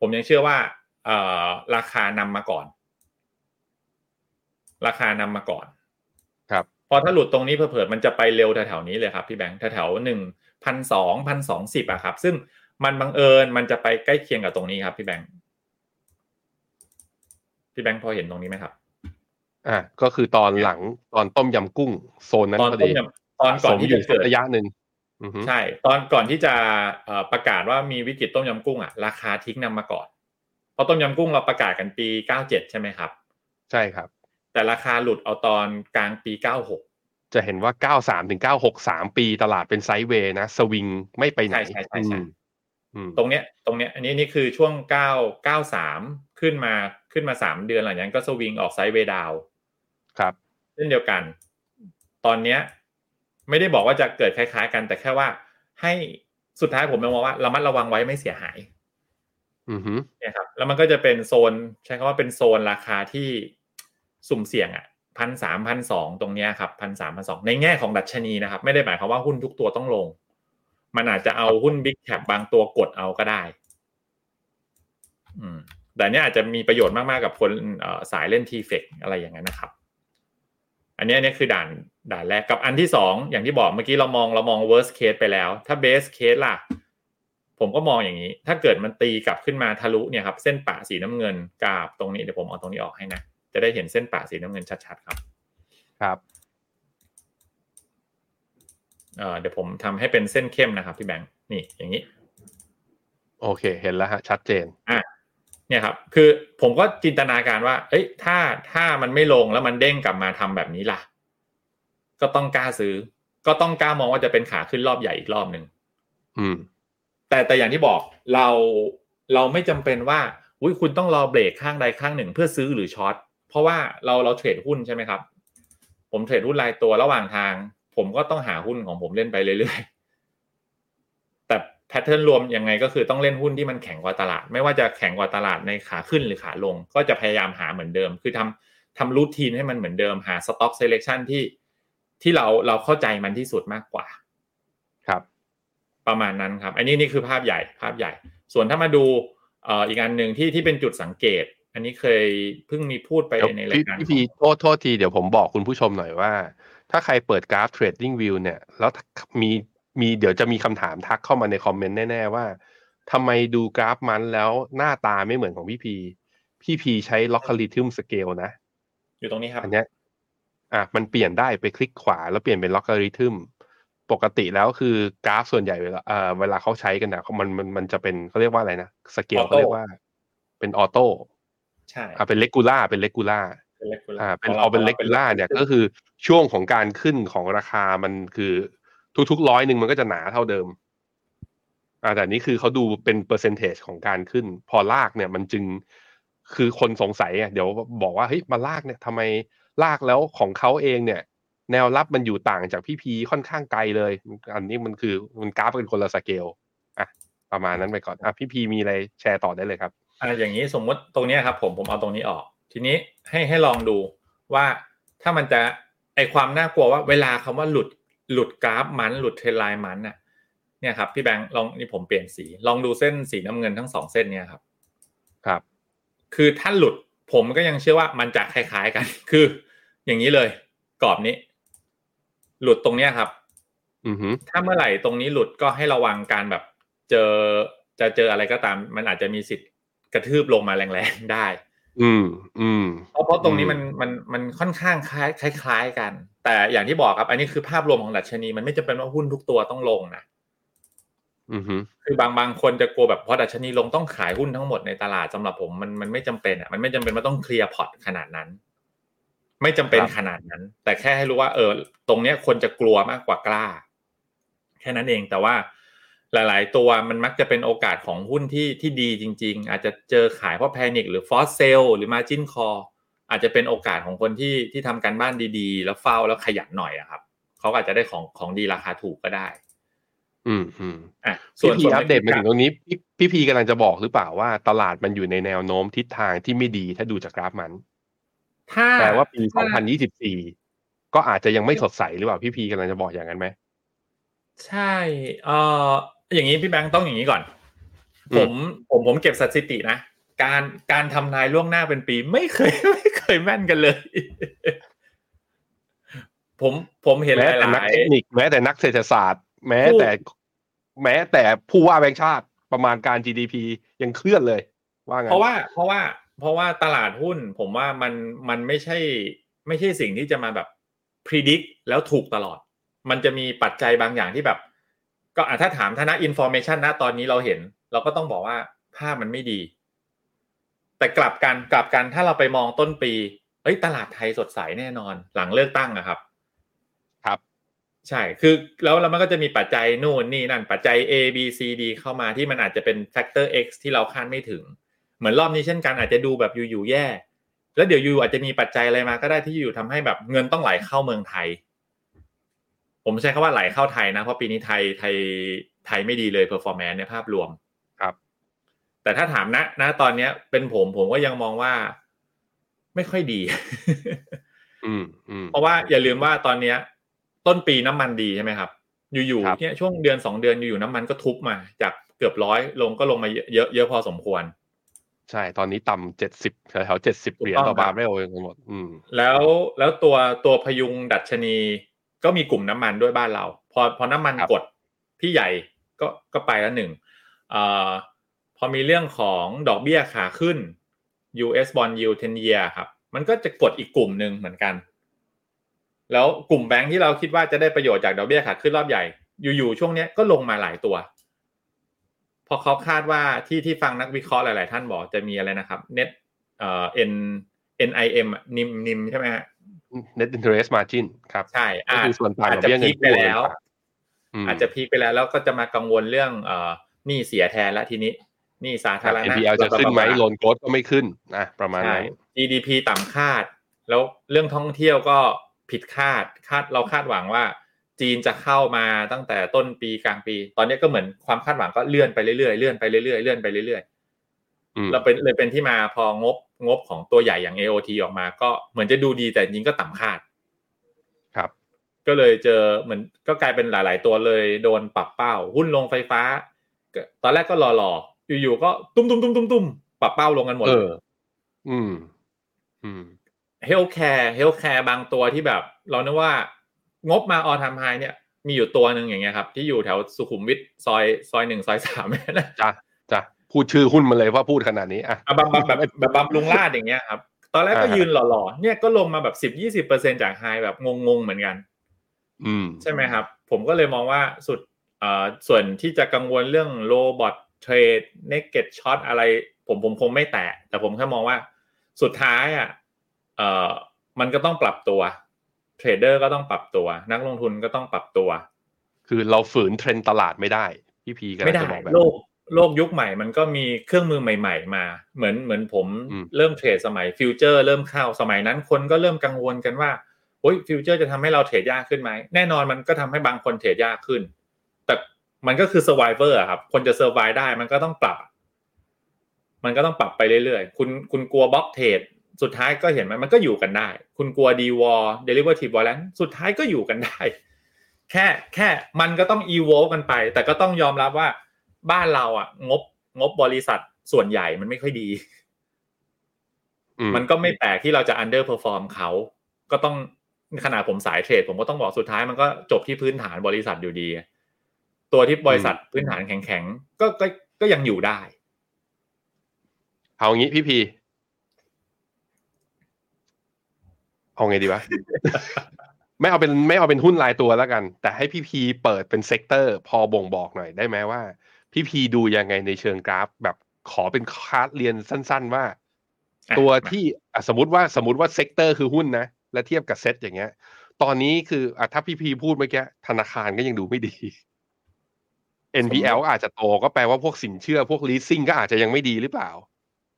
ผมยังเชื่อว่าเอ่อราคานำมาก่อน ราคานำมาก่อนๆครับ พอถ้าหลุดตรงนี้เผื่อๆมันจะไปเร็วแถวๆนี้เลยครับพี่แบงค์แถวๆหนึ่งพันสองพันสองสิบอะครับ ซึ่งมันบังเอิญมันจะไปใกล้เคียงกับตรงนี้ครับพี่แบงค์พี่แบงค์พอเห็นตรงนี้ไหมครับ อะก็คือตอนหลังตอนต้มยำกุ้ง โซนนั้นตอนพอต้ดีมยำตอนก่อนที่สมยู่จะเกิดระยะหนึ่งอือฮึใช่ ตอนก่อนที่จะเอ่อประกาศว่ามีวิกฤตต้มยำกุ้งอะราคาทิ้งนำมาก่อนเพราะต้มยำกุ้งเราประกาศกันปี97ใช่ไหมครับ ใช่ครับ แต่ราคาหลุดเอาตอนกลางปี96จะเห็นว่า93ถึง96 3ปีตลาดเป็นไซด์เวย์นะ สวิงไม่ไปไหนใช่ใช่ใช่ใช่อืมอืมตรงเนี้ยตรงเนี้ยอันนี้นี่คือช่วง9 93ขึ้นมาขึ้นมา3เดือนหลังจากนั้นก็สวิงออกไซด์เวย์ดาว ครับเช่นเดียวกัน ตอนเนี้ย ไม่ได้บอกว่าจะเกิดคล้าย ๆ กันแต่แค่ว่า ให้สุดท้ายผมมองว่าระมัดระวังไว้ไม่เสียหายอือฮึเนี่ยครับ แล้วมันก็จะเป็นโซน ใช้คำว่าเป็นโซนราคาที่สุ่มเสี่ยงอะพันสามพันสองตรงเนี้ยครับพันสามพันสองในแง่ของดัชนีนะครับ ไม่ได้หมายความว่าหุ้นทุกตัวต้องลง มันอาจจะเอาหุ้นบิ๊กแคปบางตัวกดเอาก็ได้ อืม แต่เนี้ยอาจจะมีประโยชน์มากๆกับคนเอ่อสายเล่นทีเฟกอะไรอย่างนั้นนะครับ อันนี้อันนี้คือด่านด่านแรกกับอันที่สองอย่างที่บอกเมื่อกี้เรามองเรามอง worst case ไปแล้ว ถ้า best case ล่ะ ผมก็มองอย่างนี้ ถ้าเกิดมันตีกลับขึ้นมาทะลุเนี่ยครับ เส้นป่าสีน้ำเงินกราบตรงนี้เดี๋ยวผมเอาตรงนี้ออกให้นะจะได้เห็นเส้นป่าสีน้ำเงินชัดๆครับ ครับเอ่อเดี๋ยวผมทำให้เป็นเส้นเข้มนะครับพี่แบงค์นี่อย่างนี้ โอเค เห็นแล้วฮะชัดเจนอะ เนี่ยครับคือผมก็จินตนาการว่า เอ้ยถ้าถ้ามันไม่ลงแล้วมันเด้งกลับมาทำแบบนี้ล่ะ ก็ต้องกล้าซื้อ ก็ต้องกล้ามองว่าจะเป็นขาขึ้นรอบใหญ่อีกรอบหนึ่งอืม แต่แต่อย่างที่บอกเราเราไม่จำเป็นว่าอุ้ยคุณต้องรอเบรกข้างใดข้างหนึ่งเพื่อซื้อหรือช็อตเพราะว่าเราเราเทรดหุ้นใช่ไหมครับ ผมเทรดหุ้นรายตัวระหว่างทาง ผมก็ต้องหาหุ้นของผมเล่นไปเรื่อยๆแต่ pattern รวมยังไงก็คือต้องเล่นหุ้นที่มันแข็งกว่าตลาด ไม่ว่าจะแข็งกว่าตลาดในขาขึ้นหรือขาลง ก็จะพยายามหาเหมือนเดิม คือทำทำ routine ให้มันเหมือนเดิมหาสต็อกเซเล c ชันที่ที่เราเราเข้าใจมันที่สุดมากกว่า ครับ ประมาณนั้นครับ อันนี้นี่คือภาพใหญ่ภาพใหญ่ ส่วนถ้ามาดูเอ่ออีกอันหนึ่งที่ที่เป็นจุดสังเกต อันนี้เคยเพิ่งมีพูดไปเดี๋ยวในรายพี่การพี่พีโทษโทษทีเดี๋ยวผมบอกคุณผู้ชมหน่อยว่า ถ้าใครเปิดกราฟ Trading View เนี่ย แล้วมี มีเดี๋ยวจะมีคำถามทักเข้ามาในคอมเมนต์แน่ ๆ ว่าทำไมดูกราฟมันแล้วหน้าตาไม่เหมือนของพี่พี พี่พีใช้ logarithm scale นะ อยู่ตรงนี้ครับ อันเนี้ยอะมันเปลี่ยนได้ไปคลิกขวาแล้วเปลี่ยนเป็น logarithm ปกติแล้วคือกราฟส่วนใหญ่เวลาเอ่อเวลาเขาใช้กันนะมันมันมันจะเป็นเขาเรียกว่าอะไรนะสเกล Auto เขาเรียกว่า เป็น auto ใช่อ่าเป็น regular เป็น regularเป็น regular อ่าเป็นเอาเป็น regular เนี่ยก็คือช่วงของการขึ้นของราคามันคือ ทุกๆร้อยหนึ่งมันก็จะหนาเท่าเดิมอ่าแต่นี่คือเขาดูเป็น percentage ของการขึ้น พอลากเนี่ยมันจึงคือคนสงสัยอะเดี๋ยวบอกว่าเฮ้ยมาลากเนี่ยทำไมลากแล้วของเขาเองเนี่ย แนวรับมันอยู่ต่างจากพี่พีค่อนข้างไกลเลย อันนี้มันคือมันกราฟเป็นคนละสเกลอะประมาณนั้นไปก่อนอะพี่พีมีอะไรแชร์ต่อได้เลยครับอ่าอย่างนี้สมมติตรงเนี้ยครับ ผมผมเอาตรงนี้ออก ทีนี้ให้ให้ลองดูว่าถ้ามันจะไอความน่ากลัวว่าเวลาคำว่าหลุด หลุดกราฟมันหลุดเทรนไลน์มันน่ะเนี่ยครับพี่แบงค์ลองนี่ผมเปลี่ยนสี ลองดูเส้นสีน้ำเงินทั้งสองเส้นเนี่ยครับ ครับ คือถ้าหลุดผมก็ยังเชื่อว่ามันจะคล้ายๆกัน คือ อย่างนี้เลยกรอบนี้ หลุดตรงเนี้ยครับอือฮึถ้าเมื่อไหร่ตรงนี้หลุดก็ให้ระวังการแบบ เจอจะเจออะไรก็ตาม มันอาจจะมีสิทธิ์กระทืบลงมาแรงๆได้ อืม อืมเพราะเพราะตรงนี้อืมมันมันมันค่อนข้างคล้ายคล้ายคล้ายกัน แต่อย่างที่บอกครับ อันนี้คือภาพรวมของดัชนี มันไม่จำเป็นว่าหุ้นทุกตัวต้องลงนะอือฮึคือบางบางคนจะกลัวแบบพอดัชนีลงต้องขายหุ้นทั้งหมดในตลาดสำหรับผมมันมันไม่จำเป็นอะมันไม่จำเป็นว่าต้อง clear port ขนาดนั้น ไม่จำเป็นขนาดนั้น แต่แค่ให้รู้ว่า เออ ตรงเนี้ยคนจะกลัวมากกว่ากล้า แค่นั้นเองแต่ว่าหลาย ๆ ตัวมันมักจะเป็นโอกาสของหุ้นที่ที่ดีจริง ๆ อาจจะเจอขายเพราะ panic หรือ force sell หรือ margin call อาจจะเป็นโอกาสของคนที่ที่ทำการบ้านดีๆ แล้วเฝ้าแล้วขยันหน่อยอะครับเขาอาจจะได้ของของดีราคาถูกก็ได้ อืมอืมอะพี่พีส่วนอัปเดตมาในถึงตรงนี้พี่พี่พีกำลังจะบอกหรือเปล่าว่า ตลาดมันอยู่ในแนวโน้มทิศทางที่ไม่ดีถ้าดูจากกราฟมันถ้าแปลว่าปีถ้า2024 ก็อาจจะยังไม่สดใสหรือเปล่าพี่พีกำลังจะบอกอย่างนั้นไหมใช่เอ่ออย่างนี้พี่แบงค์ต้องอย่างนี้ก่อนอืมผมผมผมเก็บสถิตินะ การการทำนายล่วงหน้าเป็นปีไม่เคยไม่เคยแม่นกันเลย ผมผมเห็นหแม้แต่นักลายเทคนิคแม้แต่นักเศรษฐศาสตร์ แม้ถูกแต่ แม้แต่ผู้ว่าแบงค์ชาติประมาณการ GDP ยังเคลื่อนเลย ว่าๆงั้นเพราะว่า เพราะว่า เพราะว่าตลาดหุ้น ผมว่ามันมันไม่ใช่ ไม่ใช่สิ่งที่จะมาแบบพิจิตรแล้วถูกตลอด มันจะมีปัจจัยบางอย่างที่แบบ ก็อะถ้าถามถ้านะ information นะตอนนี้เราเห็น เราก็ต้องบอกว่าภาพมันไม่ดี แต่กลับกันกลับกันถ้าเราไปมองต้นปีเอ้ยตลาดไทยสดใสแน่นอน หลังเลือกตั้งอะครับ ครับ ใช่คือแล้วแล้วมันก็จะมีปัจจัยนู่นนี่นั่นปัจจัย A B C D เข้ามาที่มันอาจจะเป็นแฟกเตอร์ X ที่เราคาดไม่ถึง เหมือนรอบนี้เช่นกันอาจจะดูแบบอยู่ๆแย่ แล้วเดี๋ยวอยู่อาจจะมีปัจจัยอะไรมาก็ได้ที่อยู่ทำให้แบบเงินต้องไหลเข้าเมืองไทย ผมใช้คำว่าไหลเข้าไทยนะเพราะปีนี้ไทยไทยไทยไม่ดีเลย performance ในภาพรวมครับ แต่ถ้าถามณณตอนเนี้ย เป็นผมผมก็ยังมองว่า ไม่ค่อยดี อืมอืมเพราะว่าอย่าลืมว่าตอนเนี้ย ต้นปีน้ำมันดีใช่ไหมครับ อยู่ครับๆเนี่ยช่วงเดือนสองเดือนอยู่ๆน้ำมันก็ทุบมา จากเกือบร้อยลงก็ลงมาเยอะเยอะพอสมควร ใช่ ตอนนี้ต่ำเจ็ดสิบแถวๆเจ็ดสิบถูกเหรียญต้องต่อครับบาร์เรลกันหมดอืมแล้วแล้วตัวตัวพยุงดัชนีก็มีกลุ่มน้ำมันด้วยบ้านเรา พอพอน้ำมันครับกดพี่ใหญ่ก็ก็ไปแล้วหนึ่งเอ่อพ อมีเรื่องของดอกเบี้ยขาขึ้น US bond yield 10 year ครับ มันก็จะกดอีกกลุ่มหนึ่งเหมือนกัน แล้วกลุ่มแบงค์ที่เราคิดว่าจะได้ประโยชน์จากดอกเบี้ยขาขึ้นรอบใหญ่ อยู่ๆช่วงเนี้ยก็ลงมาหลายตัวเพอเขาคาดว่าที่ที่ฟังนักวิเคราะห์หลาย ๆ ท่านบอกจะมีอะไรนะครับ net เอ่อ n NIM อะนิมนิมใช่ไหมฮะ net interest margin ครับ ใช่ก็อาจคือส่วนต่างอาจดอกจะเบี้ยเงิพีนคไปกู้แล้วต่างๆมอาจจะพีคไปแล้ว แล้วก็จะมากังวลเรื่องเอ่อหนี้เสียแทนแล้วทีนี้ห นี้สาธารณะ NPL จะขึ้นไหมบลาบลาโลนโกดก็ไม่ขึ้นอะประมาณใช่นั้น GDP ต่ำคาด แล้วเรื่องท่องเที่ยวก็ผิดคาดคาดเราคาดหวังว่าจีนจะเข้ามาตั้งแต่ต้นปีกลางปี ตอนนี้ก็เหมือนความคาดหวังก็เลื่อนไปเรื่อยๆเลื่อนไปเรื่อยๆเลื่อนไปเรื่อยอืมๆเราเป็นเลยเป็นที่มาพองบงบของตัวใหญ่อย่าง AOT ออกมา ก็เหมือนจะดูดีแต่จริงก็ต่ำคาด ครับ ก็เลยเจอเหมือนก็กลายเป็นหลาย ๆ ตัวเลยโดนปรับเป้า หุ้นลงไฟฟ้าก็ตอนแรกก็รอๆ อยู่ๆก็ตุ้มตุ้มตุ้มตุ้มตุ้มปรับเป้าลงกันหมด เอเลอยอืม อืม healthcare healthcare บางตัวที่แบบ เรานึกว่างบมา all time high เนี่ย มีอยู่ตัวหนึ่งอย่างเงี้ยครับ ที่อยู่แถวสุขุมวิทซอยซอยหนึ่งซอยสามนะจ้ะจ้ะพูดชื่อหุ้นมาเลยว่าพูดขนาดนี้อะอะบำบำแบบแบบบำรุงราษฎร์อย่างเงี้ยครับ ตอนแรกก็อ่าฮะยืนหล่อๆเนี่ยก็ลงมาแบบสิบยี่สิบเปอร์เซ็นจาก high แบบงงๆเหมือนกัน อืม ใช่ไหมครับ ผมก็เลยมองว่าสุดเอ่อส่วนที่จะกังวลเรื่อง robot trade naked short อะไร ผมผมคงไม่แตะ แต่ผมแค่มองว่าสุดท้ายอะเอ่อมันก็ต้องปรับตัว trader ก็ต้องปรับตัว นักลงทุนก็ต้องปรับตัว คือเราฝืนเทรนด์ตลาดไม่ได้ พี่พีก็ไม่ได้จะบอกแบบโลกโลกยุคใหม่มันก็มีเครื่องมือใหม่ ๆ มา เหมือนเหมือนผมอืมเริ่มเทรดสมัย future เริ่มเข้าสมัยนั้นคนก็เริ่มกังวลกันว่าโอ้ย future จะทำให้เราเทรดยากขึ้นไหมแน่นอนมันก็ทำให้บางคนเทรดยากขึ้นแต่ มันก็คือ survivor อะครับ คนจะ survive ได้มันก็ต้องปรับ มันก็ต้องปรับไปเรื่อยๆ คุณคุณกลัว block trade สุดท้ายก็เห็นไหมมันก็อยู่กันได้ คุณกลัว DW derivative warrant สุดท้ายก็อยู่กันได้ แค่แค่มันก็ต้อง evolve กันไป แต่ก็ต้องยอมรับว่าบ้านเราอะงบงบบริษัทส่วนใหญ่มันไม่ค่อยดีอืมันก็ไม่แปลกที่เราจะ underperform เขาก็ต้องขนาดผมสายเทรดผมก็ต้องบอกสุดท้ายมันก็จบที่พื้นฐานบริษัทอยู่ดี ตัวที่บริษัทพื้นฐานแข็งๆก็ก็ก็ยังอยู่ได้ เอางี้พี่พีเอาไงดีวะไม่เอาเป็นไม่เอาเป็นหุ้นรายตัวแล้วกัน แต่ให้พี่พีเปิดเป็น sector พอบ่งบอกหน่อยได้ไหมว่า พี่พีดูยังไงในเชิงกราฟ แบบขอเป็นคลาสเรียนสั้น ๆ ว่าอะตัวมาที่อะสมมติว่าสมมติว่า sector คือหุ้นนะ และเทียบกับเซ็ตอย่างเงี้ย ตอนนี้คืออะถ้าพี่พีพูดเมื่อกี้ธนาคารก็ยังดูไม่ดี NPL อาจจะโตก็แปลว่าพวกสินเชื่อพวก leasing ก็อาจจะยังไม่ดีหรือเปล่า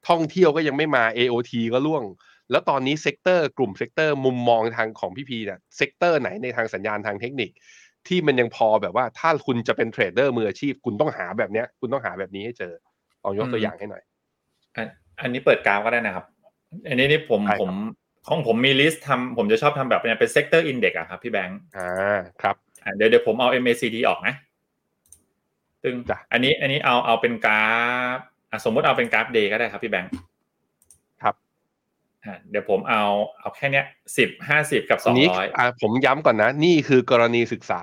ท่องเที่ยวก็ยังไม่มา AOT ก็ร่วง แล้วตอนนี้ sector กลุ่ม sector มุมมองทางของพี่พีเนี่ย sector ไหนในทางสัญญาณทางเทคนิค ที่มันยังพอแบบว่าถ้าคุณจะเป็นเทรดเดอร์มืออาชีพ คุณต้องหาแบบเนี้ย คุณต้องหาแบบนี้ให้เจอลองยกตัวอย่างให้หน่อย อันอันนี้เปิดกราฟก็ได้นะครับ อันนี้นี่ผมได้ครับผมของผมมี list ทำผมจะชอบทำแบบเนี้ยเป็น sector index อะครับพี่แบงค์อ่าครับอะเดี๋ยวเดี๋ยวผมเอา MACD ออกนะ ซึ่งจ้ะอันนี้อันนี้เอาเอาเป็นกราฟอะสมมุติเอาเป็นกราฟ day ก็ได้ครับพี่แบงค์ครับอะเดี๋ยวผมเอาเอาแค่เนี้ยสิบห้าสิบกับสองร้อยอันนี้อ่าผมย้ำก่อนนะ นี่คือกรณีศึกษา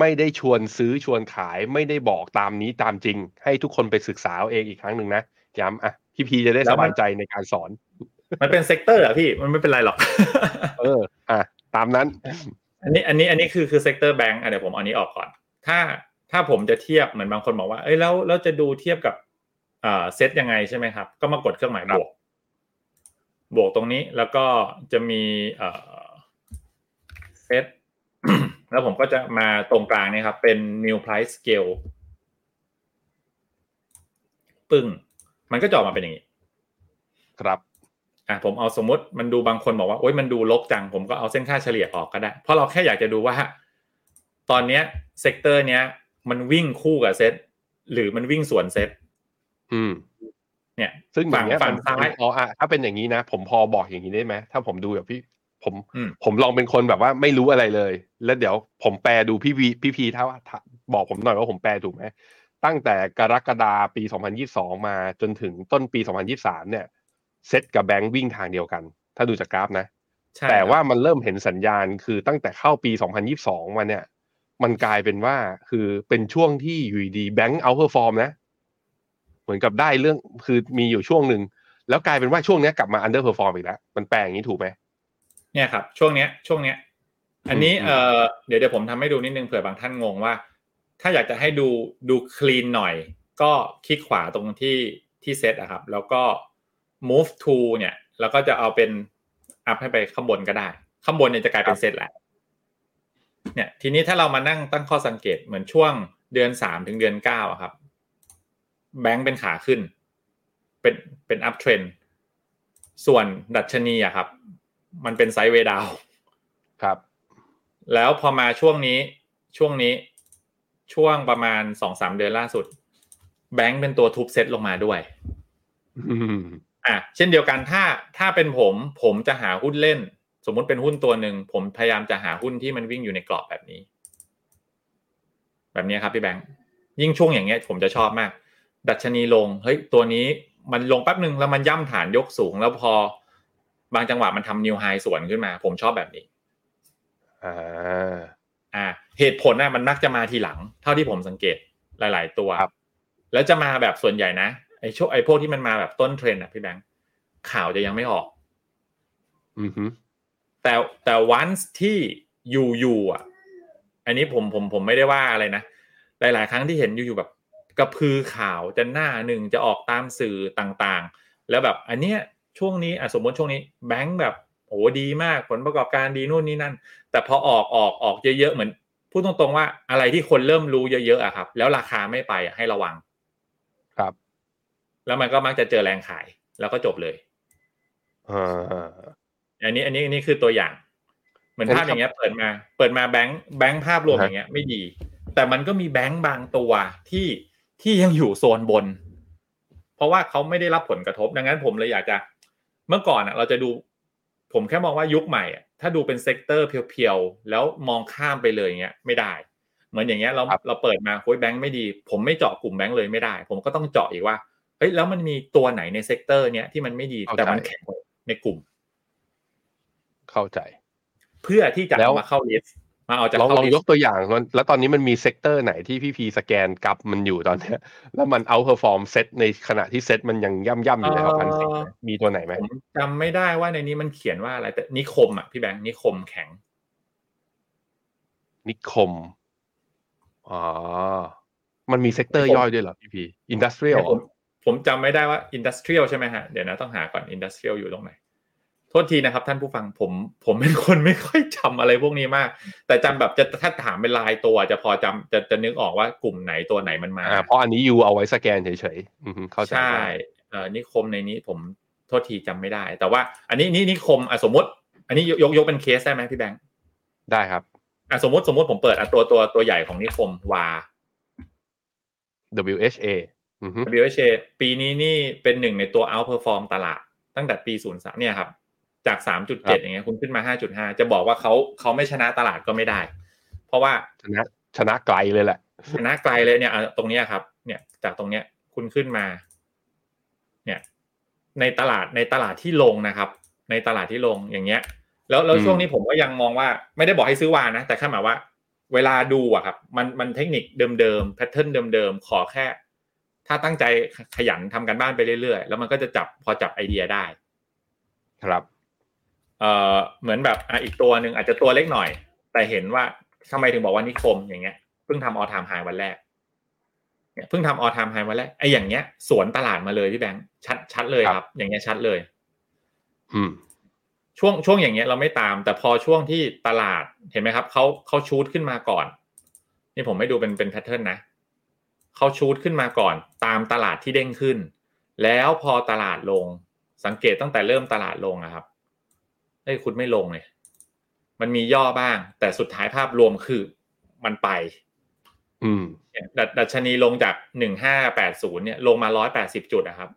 ไม่ได้ชวนซื้อชวนขายไม่ได้บอกตามนี้ตามจริง ให้ทุกคนไปศึกษาเอาเองอีกครั้งหนึ่งนะย้ำอะพี่พีจะได้สบายใจในการสอน มันเป็น sector อะพี่มันไม่เป็นไรหรอก เออ อะตามนั้น อันนี้อันนี้อันนี้คือคือ sector แบงก์เดี๋ยวผมเอาอันนี้ออกก่อน ถ้า ถ้าผมจะเทียบเหมือนบางคนบอกว่า เอ้ยแล้วแล้วจะดูเทียบกับเอ่อเซตยังไงใช่ไหมครับ ก็มากดเครื่องหมายครับบวก บวกตรงนี้แล้วก็จะมีเอ่อเซตแล้วผมก็จะมาตรงกลางเนี่ยครับ เป็น new price scale ปึ้ง มันก็จะออกมาเป็นอย่างนี้ ครับอะผมเอาสมมติมันดูบางคนบอกว่าโอ๊ยมันดูลบจัง ผมก็เอาเส้นค่าเฉลี่ยออกก็ได้ เพราะเราแค่อยากจะดูว่า ตอนเนี้ย sector เนี้ย มันวิ่งคู่กับเซตหรือมันวิ่งสวนเซตอืม เนี่ย ซึ่งอย่างเงี้ยฝั่งผมซ้ายพออะถ้าเป็นอย่างนี้นะ ผมพอบอกอย่างนี้ได้ไหมถ้าผมดูแบบพี่ผมอืมผมลองเป็นคนแบบว่าไม่รู้อะไรเลย แล้วเดี๋ยวผมแปลดูพี่วีพี่พีถ้าว่าถ้าบอกผมหน่อยว่าผมแปลถูกไหมตั้งแต่กรกฎาปี 2022 มาจนถึงต้นปี 2023 เนี่ย เซตกับแบงค์วิ่งทางเดียวกัน ถ้าดูจากกราฟนะใช่แต่ครับว่ามันเริ่มเห็นสัญญาณคือตั้งแต่เข้าปี 2022 มาเนี่ย มันกลายเป็นว่าคือเป็นช่วงที่อยู่ดีแบงค์ outperform นะ เหมือนกับได้เรื่องคือมีอยู่ช่วงหนึ่ง แล้วกลายเป็นว่าช่วงเนี้ยกลับมา underperform อีกแล้ว มันแปลอย่างนี้ถูกไหมเนี่ยครับ ช่วงเนี้ย ช่วงเนี้ย อันนี้อืมเอ่อเดี๋ยวเดี๋ยวผมทำให้ดูนิดนึงเผื่อบางท่านงงว่า ถ้าอยากจะให้ดูดูคลีนหน่อย ก็คลิกขวาตรงที่ที่เซตอะครับ แล้วก็ move to เนี่ย แล้วก็จะเอาเป็นอัพให้ไปข้างบนก็ได้ ข้างบนเนี่ยจะกลายเป็นเซตแหละ เนี่ยทีนี้ถ้าเรามานั่งตั้งข้อสังเกตเหมือนช่วงเดือนสามถึงเดือนเก้าอะครับ แบงก์เป็นขาขึ้น เป็นเป็นอัพเทรนส่วนดัชนีอะครับ มันเป็นไซด์เวย์ดาวครับ แล้วพอมาช่วงนี้ช่วงนี้ช่วงประมาณสองสามเดือนล่าสุด แบงก์เป็นตัวทุบเซตลงมาด้วยอืมอะเช่นเดียวกันถ้าถ้าเป็นผม ผมจะหาหุ้นเล่น สมมุติเป็นหุ้นตัวหนึ่งผมพยายามจะหาหุ้นที่มันวิ่งอยู่ในกรอบแบบนี้ แบบนี้ครับพี่แบงค์ยิ่งช่วงอย่างเงี้ยผมจะชอบมาก ดัชนีลงเฮ้ยตัวนี้มันลงแป๊บหนึ่งแล้วมันย่ำฐานยกสูง แล้วพอบางจังหวะมันทำนิวไฮสวนขึ้นมา ผมชอบแบบนี้อ่าอ่า เหตุผลน่ะมันมักจะมาทีหลัง เท่าที่ผมสังเกตหลาย ๆ ตัวครับแล้วจะมาแบบส่วนใหญ่นะไอ้ช่วงไอ้พวกที่มันมาแบบต้นเทรนด์อะพี่แบงค์ข่าวจะยังไม่ออก อือฮึ แต่แต่วันที่อยู่อยู่อะ อันนี้ผมผมผมไม่ได้ว่าอะไรนะ หลาย ๆ ครั้งที่เห็นอยู่อยู่แบบกระพือข่าวจะหน้าหนึ่งจะออกตามสื่อต่างๆ แล้วแบบอันเนี้ยช่วงนี้อะสมมติช่วงนี้แบงค์แบบโอ้ดีมากผลประกอบการดีนู่นนี่นั่น แต่พอออกออกออกเยอะๆเหมือนพูดตรงๆว่าอะไรที่คนเริ่มรู้เยอะๆอะครับ แล้วราคาไม่ไปอะให้ระวัง ครับ แล้วมันก็มักจะเจอแรงขาย แล้วก็จบเลย อ่าอันนี้อันนี้อันนี้คือตัวอย่างเหมือนงั้นภาพอย่างเงี้ย เปิดมา เปิดมาแบงค์แบงค์ภาพรวมอ่าฮะอย่างเงี้ยไม่ดี แต่มันก็มีแบงค์บางตัวที่ที่ยังอยู่โซนบน เพราะว่าเขาไม่ได้รับผลกระทบดังนั้นผมเลยอยากจะ เมื่อก่อนอะ เราจะดู ผมแค่มองว่ายุคใหม่อะถ้าดูเป็น sector pure ๆแล้วมองข้ามไปเลยอย่างเงี้ยไม่ได้ เหมือนอย่างเงี้ยเราครับเราเปิดมาโอ้ยแบงค์ไม่ดี ผมไม่เจาะกลุ่มแบงค์เลยไม่ได้ ผมก็ต้องเจาะอีกว่าเฮ้ยแล้วมันมีตัวไหนในเซกเตอร์เนี้ยที่มันไม่ดีแต่มันแข็งกว่าในกลุ่ม เข้าใจ เพื่อที่จะเอามาเข้าลิสต์มาเอาจากลองเข้าลองลิสยกต์ตัวอย่างมันแล้วตอนนี้มันมีเซกเตอร์ไหนที่พี่พีสแกนกลับมันอยู่ตอนเนี้ยแล้วมันเอาเพอร์ฟอร์มเซตในขณะที่เซตมันยังย่ำย่ำๆอยู่ในพันสิมีตัวไหนไหมผมจำไม่ได้ว่าในนี้มันเขียนว่าอะไรแต่นิคมอะพี่แบงค์นิคมแข็ง นิคมอ๋อมันมี sector ย่อยด้วยเหรอพี่พี industrial ผมผมจำไม่ได้ว่า industrial ใช่ไหมฮะเดี๋ยวนะต้องหาก่อน industrial อยู่ตรงไหนโทษทีนะครับ ท่านผู้ฟังผมผมเป็นคนไม่ค่อยจำอะไรพวกนี้มาก แต่จำแบบจะถ้าถามเป็นรายตัวจะพอจำจะจะนึกออกว่ากลุ่มไหนตัวไหนมันมาอ่าเพราะอันนี้ยูเอาไว้สแกนเฉยๆอือฮึเข้าใจใช่เอ่อนิคมในนี้ผมโทษทีจำไม่ได้ แต่ว่า อันนี้นี่นิคมอะสมมติ อันนี้ยกยกยกเป็นเคสได้ไหมพี่แบงค์ได้ครับอะสมมติสมมติผมเปิดอะตัวตัวตัวใหญ่ของนิคมวา WHA อือฮึ WHA ปีนี้นี่เป็นหนึ่งในตัว outperform ตลาดตั้งแต่ปี 03เนี่ยครับ จาก 3.7 อย่างเงี้ยคุณขึ้นมา 5.5 จะบอกว่าเขาเขาไม่ชนะตลาดก็ไม่ได้ เพราะว่าชนะชนะไกลเลยแหละ ชนะไกลเลยเนี่ยอะตรงเนี้ยครับ เนี่ย จากตรงเนี้ยคุณขึ้นมา เนี่ย ในตลาดในตลาดที่ลงนะครับ ในตลาดที่ลงอย่างเงี้ย แล้วแล้วอืมช่วงนี้ผมก็ยังมองว่าไม่ได้บอกให้ซื้อวานะ แต่แค่หมายว่า เวลาดูอะครับ มันมันเทคนิคเดิมๆแพทเทิร์นเดิมๆขอแค่ ถ้าตั้งใจขยันทำกันบ้านไปเรื่อยๆ แล้วมันก็จะจับพอจับไอเดียได้ ครับ เอ่อเหมือนแบบอะอีกตัวหนึ่งอาจจะตัวเล็กหน่อย แต่เห็นว่าทำไมถึงบอกว่านิคมอย่างเงี้ยเพิ่งทำออทามไฮวันแรกเนี่ยเพิ่งทำออทามไฮวันแรกไอ้อย่างเงี้ย สวนตลาดมาเลยพี่แบงค์ชัดชัดเลยครับครับ อย่างเงี้ยชัดเลย อืมช่วงช่วงอย่างเงี้ยเราไม่ตาม แต่พอช่วงที่ตลาดเห็นไหมครับเขาเขาชูดขึ้นมาก่อน นี่ผมไม่ดูเป็นเป็นแพทเทิร์นนะเขาชูดขึ้นมาก่อน ตามตลาดที่เด้งขึ้น แล้วพอตลาดลง สังเกตตั้งแต่เริ่มตลาดลงอะครับ เฮ้ยคุณไม่ลงเลยมันมีย่อบ้าง แต่สุดท้ายภาพรวมคือมันไป อืมเนี่ยดัดัชนีลงจากหนึ่งห้าแปดศูนย์เนี่ยลงมาร้อยแปดสิบจุดนะครับ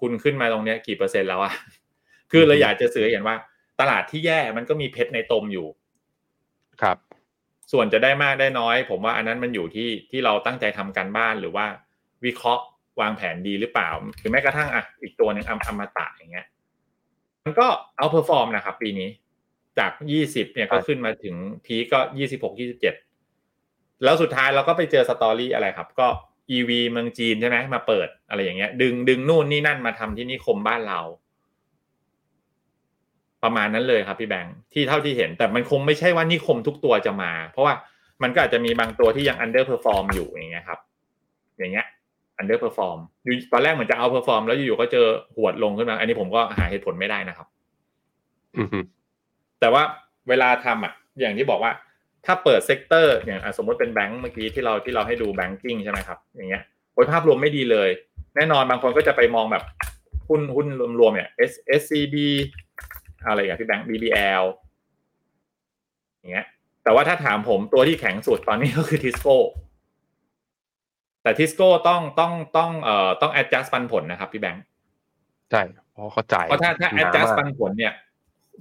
คุณขึ้นมาตรงเนี้ยกี่เปอร์เซ็นต์แล้วอะคือเราอยากจะสื่อให้เห็นว่า ตลาดที่แย่มันก็มีเพชรในตมอยู่ ครับ ส่วนจะได้มากได้น้อย ผมว่าอันนั้นมันอยู่ที่ที่เราตั้งใจทำการบ้านหรือว่า วิเคราะห์วางแผนดีหรือเปล่าหรือแม้กระทั่งอะอีกตัวหนึ่งอมอมตะอย่างเงี้ย มันก็ outperform นะครับ ปีนี้ จากยี่สิบเนี่ยก็ขึ้นมาถึงพีคก็ยี่สิบหกยี่สิบเจ็ดแล้วสุดท้ายเราก็ไปเจอสตอรี่อะไรครับ ก็ EV เมืองจีนใช่ไหมมาเปิดอะไรอย่างเงี้ย ดึงดึงนู่นนี่นั่นมาทำที่นิคมบ้านเรา ประมาณนั้นเลยครับพี่แบงค์ที่เท่าที่เห็น แต่มันคงไม่ใช่ว่านิคมทุกตัวจะมา เพราะว่ามันก็อาจจะมีบางตัวที่ยัง underperform อยู่อย่างเงี้ยครับ อย่างเงี้ย underperform อยู่ตอนแรกเหมือนจะเอา perform แล้วอยู่ๆก็เจอหวดลงขึ้นมา อันนี้ผมก็หาเหตุผลไม่ได้นะครับอือฮึแต่ว่าเวลาทำอะ อย่างที่บอกว่า ถ้าเปิด sector อย่างอะสมมติเป็นแบงก์เมื่อกี้ที่เราที่เราให้ดู banking ใช่ไหมครับ อย่างเงี้ยโดยภาพรวมไม่ดีเลย แน่นอนบางคนก็จะไปมองแบบหุ้นหุ้นรวมๆเนี่ย S SCB อะไรอย่างพี่แบงก์ BBL อย่างเงี้ย แต่ว่าถ้าถามผมตัวที่แข็งสุดตอนนี้ก็คือทิสโก้ แต่ทิสโก้ต้องต้องต้องเอ่อต้อง adjust ปันผลนะครับพี่แบงค์ใช่เพราะเขาจ่ายเพราะถ้าถ้าหน adjust มกปันผลเนี่ย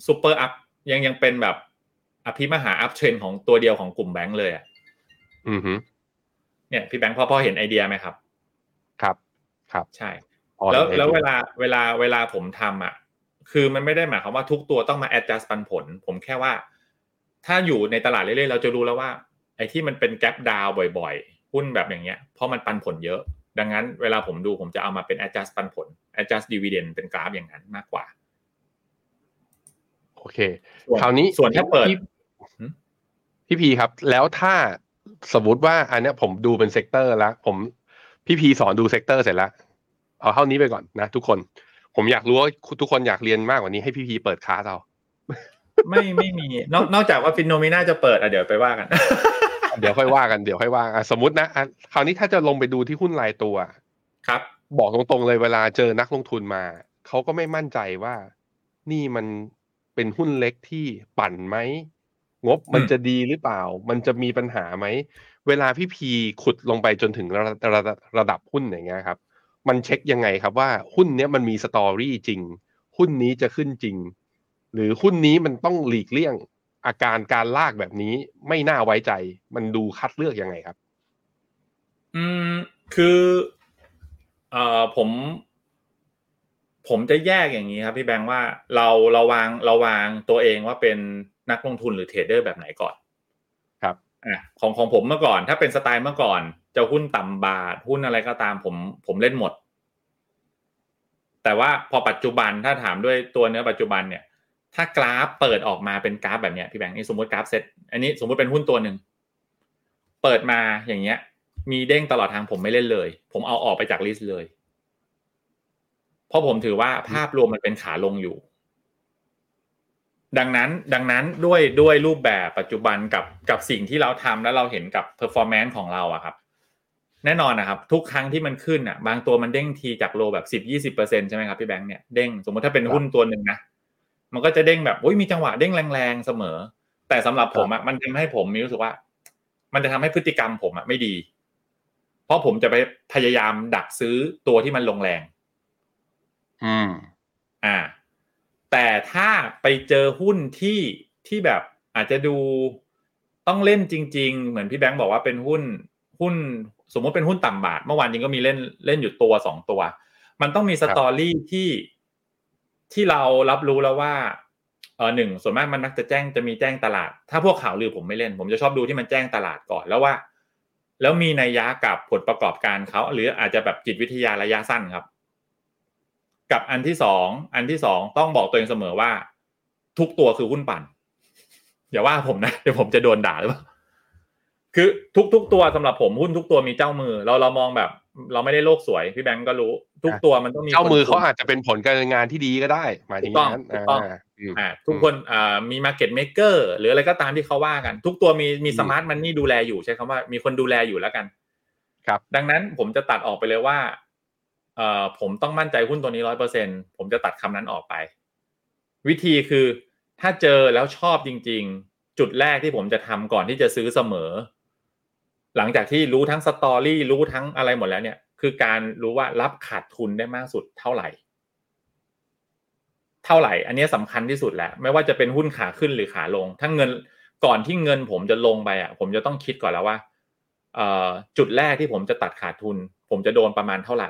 super up ยังยังเป็นแบบอภิมหา uptrend ของตัวเดียวของกลุ่มแบงก์เลยอะอือฮึเนี่ยพี่แบงค์พอพอเห็นไอเดียไหมครับ ครับครับใช่พอแล้วเห็นแล้วไอเดียเวลาเวลาเวลาผมทำอะ คือมันไม่ได้หมายความว่าทุกตัวต้องมา adjust ปันผล ผมแค่ว่า ถ้าอยู่ในตลาดเรื่อยๆเราจะรู้แล้วว่า ไอ้ที่มันเป็น gap down บ่อยๆ หุ้นแบบอย่างเงี้ยเพราะมันปันผลเยอะ ดังนั้นเวลาผมดูผมจะเอามาเป็น adjust ปันผล adjust dividend เป็นกราฟอย่างนั้นมากกว่า โอเคส่วนคราวนี้ส่วนถ้าเปิดพี่หืมพี่พีครับ แล้วถ้าสมมติว่าอันเนี้ยผมดูเป็น sector แล้วผมพี่พีสอนดู sector เสร็จแล้ว เอาเท่านี้ไปก่อนนะทุกคน ผมอยากรู้ว่าทุกคนอยากเรียนมากกว่านี้ให้พี่พีเปิดคลาสเอาไม่ไม่มี นอกนอกจากว่าฟินโนมิน่าจะเปิดอะเดี๋ยวไปว่ากัน เดี๋ยวค่อยว่ากันเดี๋ยวค่อยว่าอะสมมตินะอะคราวนี้ถ้าจะลงไปดูที่หุ้นรายตัวครับ บอกตรงๆเลยเวลาเจอนักลงทุนมาเขาก็ไม่มั่นใจว่า นี่มันเป็นหุ้นเล็กที่ปั่นไหมงบมันอืมจะดีหรือเปล่า มันจะมีปัญหาไหม เวลาพี่พีขุดลงไปจนถึงระระระระดับหุ้นอย่างเงี้ยครับ มันเช็คยังไงครับว่าหุ้นเนี้ยมันมีสตอรี่จริง หุ้นนี้จะขึ้นจริง หรือหุ้นนี้มันต้องหลีกเลี่ยง อาการการลากแบบนี้ไม่น่าไว้ใจ มันดูคัดเลือกยังไงครับ อืมคือเอ่อผม ผมจะแยกอย่างนี้ครับ พี่แบงค์ว่าเราเราวางเราวางตัวเองว่าเป็นนักลงทุนหรือเทรดเดอร์แบบไหนก่อน ครับอะของของผมเมื่อก่อน ถ้าเป็นสไตล์เมื่อก่อน จะหุ้นต่ำบาทหุ้นอะไรก็ตามผม ผมเล่นหมด แต่ว่าพอปัจจุบันถ้าถามด้วยตัวเนื้อปัจจุบันเนี่ย ถ้ากราฟเปิดออกมาเป็นกราฟแบบเนี้ยพี่แบงค์นี่สมมติกราฟเซตอันนี้สมมติเป็นหุ้นตัวหนึ่งเปิดมาอย่างเงี้ย มีเด้งตลอดทางผมไม่เล่นเลย ผมเอาออกไปจาก list เลย เพราะผมถือว่าภาพรวมมันเป็นขาลงอยู่ ดังนั้นดังนั้นด้วยด้วยรูปแบบปัจจุบันกับกับสิ่งที่เราทำแล้วเราเห็นกับ performance ของเราอะครับ แน่นอนนะครับ ทุกครั้งที่มันขึ้นอะบางตัวมันเด้งทีจาก low แบบสิบยี่สิบเปอร์เซ็นใช่ไหมครับพี่แบงค์เนี่ยเด้งสมมติถ้าเป็นหุ้นตัวหนึ่งนะ มันก็จะเด้งแบบโอ้ยมีจังหวะเด้งแรงๆเสมอ แต่สำหรับผมอะมันทำให้ผมมีรู้สึกว่า มันจะทำให้พฤติกรรมผมอะไม่ดี เพราะผมจะไปพยายามดักซื้อตัวที่มันลงแรง อืม อ่า แต่ถ้าไปเจอหุ้นที่ที่แบบอาจจะดูต้องเล่นจริง ๆ เหมือนพี่แบงค์บอกว่าเป็นหุ้นหุ้น สมมติเป็นหุ้นต่ำบาท เมื่อวานจริงก็มีเล่นเล่นอยู่ตัวสองตัว มันต้องมีสตอรี่ที่ ที่เรารับรู้แล้วว่าเออหนึ่งส่วนมากมันมักจะแจ้งจะมีแจ้งตลาด ถ้าพวกข่าวลือผมไม่เล่น ผมจะชอบดูที่มันแจ้งตลาดก่อนแล้วว่า แล้วมีนัยยะกับผลประกอบการเขาหรืออาจจะแบบจิตวิทยาระยะสั้นครับ กับอันที่สองอันที่สองต้องบอกตัวเองเสมอว่า ทุกตัวคือหุ้นปั่นอย่าว่าผมนะเดี๋ยวผมจะโดนด่าหรือเปล่าคือทุกทุกตัวสำหรับผมหุ้นทุกตัวมีเจ้ามือ เราเรามองแบบ เราไม่ได้โลกสวยพี่แบงก์ก็รู้ ทุกตัวมันต้องมีเจ้ามือคนเขาอาจจะเป็นผลการงานที่ดีก็ได้หมายถึงอย่างนั้นถูกต้องอ่าอืมอ่าทุกคนอ่ามี market maker หรืออะไรก็ตามที่เขาว่ากัน ทุกตัวมีมีอืม smart money ดูแลอยู่ใช้คำว่ามีคนดูแลอยู่แล้วกัน ครับ ดังนั้นผมจะตัดออกไปเลยว่าเอ่อผมต้องมั่นใจหุ้นตัวนี้ร้อยเปอร์เซ็นผมจะตัดคำนั้นออกไป วิธีคือถ้าเจอแล้วชอบจริง ๆ จุดแรกที่ผมจะทำก่อนที่จะซื้อเสมอ หลังจากที่รู้ทั้ง story รู้ทั้งอะไรหมดแล้วเนี่ย คือการรู้ว่ารับขาดทุนได้มากสุดเท่าไหร่ เท่าไหร่ อันนี้สำคัญที่สุดแหละไม่ว่าจะเป็นหุ้นขาขึ้นหรือขาลงถ้าเงินก่อนที่เงินผมจะลงไปอะ ผมจะต้องคิดก่อนแล้วว่าเอ่อจุดแรกที่ผมจะตัดขาดทุน ผมจะโดนประมาณเท่าไหร่